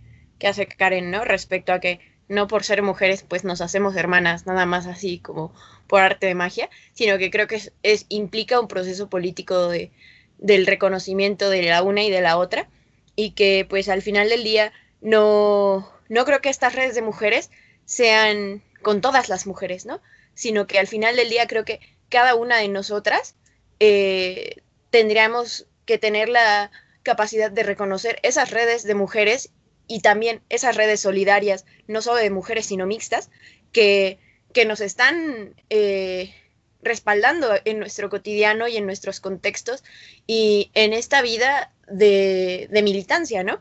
hace Karen, ¿no? Respecto a que no por ser mujeres pues nos hacemos hermanas, nada más así como por arte de magia, sino que creo que es, implica un proceso político de, del reconocimiento de la una y de la otra y que pues al final del día no, no creo que estas redes de mujeres sean con todas las mujeres, ¿no? Sino que al final del día creo que cada una de nosotras eh, tendríamos que tener la capacidad de reconocer esas redes de mujeres y también esas redes solidarias, no solo de mujeres, sino mixtas, que, que nos están eh, respaldando en nuestro cotidiano y en nuestros contextos y en esta vida de, militancia, ¿no?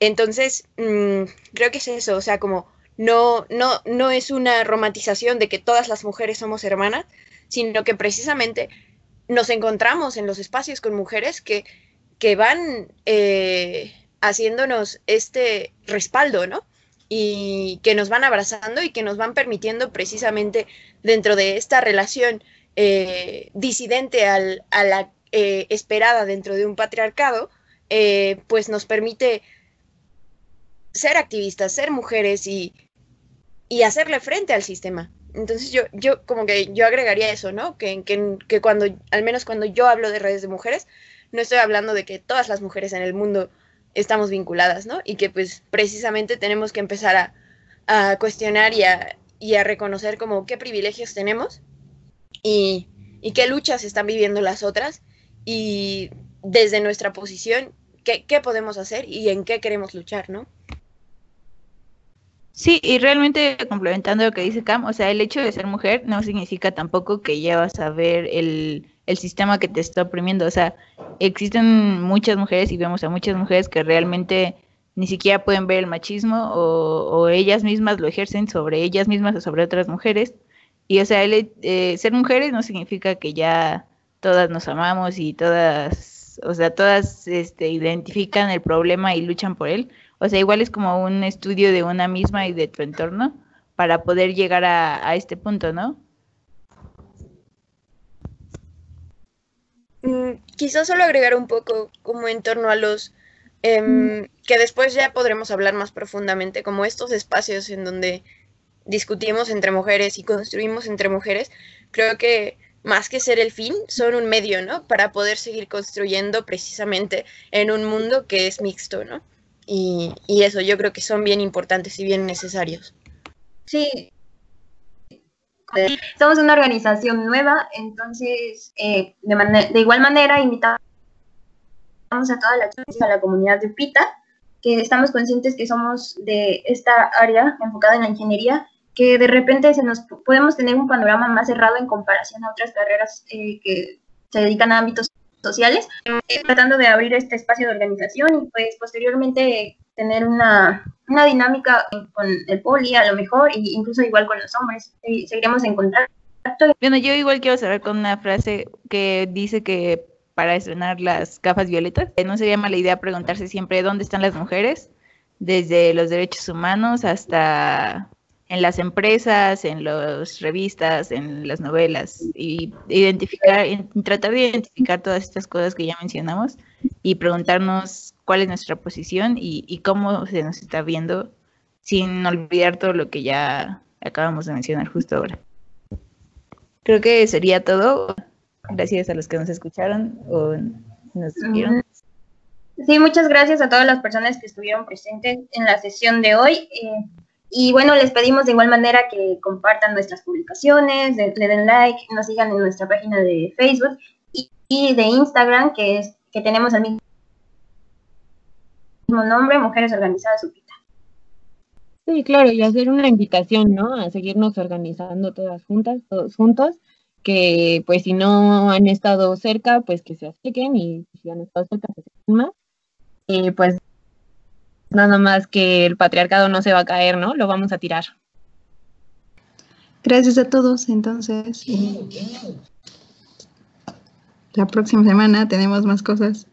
Entonces, mm, creo que es eso, o sea, como no, no, no es una romantización de que todas las mujeres somos hermanas, sino que precisamente nos encontramos en los espacios con mujeres que, que van eh, haciéndonos este respaldo, ¿no? Y que nos van abrazando y que nos van permitiendo precisamente dentro de esta relación eh, disidente a la eh, esperada dentro de un patriarcado, pues nos permite ser activistas, ser mujeres y, y hacerle frente al sistema. Entonces yo, yo como que yo agregaría eso, ¿no? Que, que, que, cuando, al menos cuando yo hablo de redes de mujeres, no estoy hablando de que todas las mujeres en el mundo estamos vinculadas, ¿no? Y que pues precisamente tenemos que empezar a, a cuestionar y a, y a reconocer como qué privilegios tenemos y, y qué luchas están viviendo las otras y desde nuestra posición, qué, qué podemos hacer y en qué queremos luchar, ¿no? Sí, y realmente complementando lo que dice Cam, o sea, el hecho de ser mujer no significa tampoco que ya vas a ver el, el sistema que te está oprimiendo. O sea, existen muchas mujeres y vemos a muchas mujeres que realmente ni siquiera pueden ver el machismo o, o ellas mismas lo ejercen sobre ellas mismas o sobre otras mujeres. Y o sea, eh, ser mujeres no significa que ya todas nos amamos y todas, o sea, todas este, identifican el problema y luchan por él. O sea, igual es como un estudio de una misma y de tu entorno para poder llegar a, a este punto, ¿no? Mm, quizás solo agregar un poco como en torno a los eh, que después ya podremos hablar más profundamente, como estos espacios en donde discutimos entre mujeres y construimos entre mujeres, creo que más que ser el fin, son un medio, ¿no? Para poder seguir construyendo precisamente en un mundo que es mixto, ¿no? Y, y eso yo creo que son bien importantes y bien necesarios. Sí. Somos una organización nueva, entonces eh, de, igual manera invitamos a toda la, a la comunidad de PITA, que estamos conscientes que somos de esta área enfocada en la ingeniería, que de repente se nos podemos tener un panorama más cerrado en comparación a otras carreras eh, que se dedican a ámbitos sociales, eh, tratando de abrir este espacio de organización y pues posteriormente tener una, una dinámica con el poli a lo mejor, e incluso igual con los hombres, eh, seguiremos en contacto. Bueno, yo igual quiero cerrar con una frase que dice que para estrenar las gafas violetas, no sería mala idea preguntarse siempre dónde están las mujeres, desde los derechos humanos hasta en las empresas, en las revistas, en las novelas, y identificar, tratar de identificar todas estas cosas que ya mencionamos y preguntarnos cuál es nuestra posición y, y cómo se nos está viendo sin olvidar todo lo que ya acabamos de mencionar justo ahora. Creo que sería todo. Gracias a los que nos escucharon o nos vieron. Sí, muchas gracias a todas las personas que estuvieron presentes en la sesión de hoy. Eh, y bueno, les pedimos de igual manera que compartan nuestras publicaciones, le, den like, nos sigan en nuestra página de Facebook y, y de Instagram, que, es, que tenemos el mismo nombre, Mujeres Organizadas Upita. Sí, claro, y hacer una invitación, ¿no? A seguirnos organizando todas juntas, todos juntos, que pues si no han estado cerca, pues que se acerquen y si han estado cerca, se acerquen más. Y pues nada más que el patriarcado no se va a caer, ¿no? Lo vamos a tirar. Gracias a todos, entonces. La próxima semana tenemos más cosas.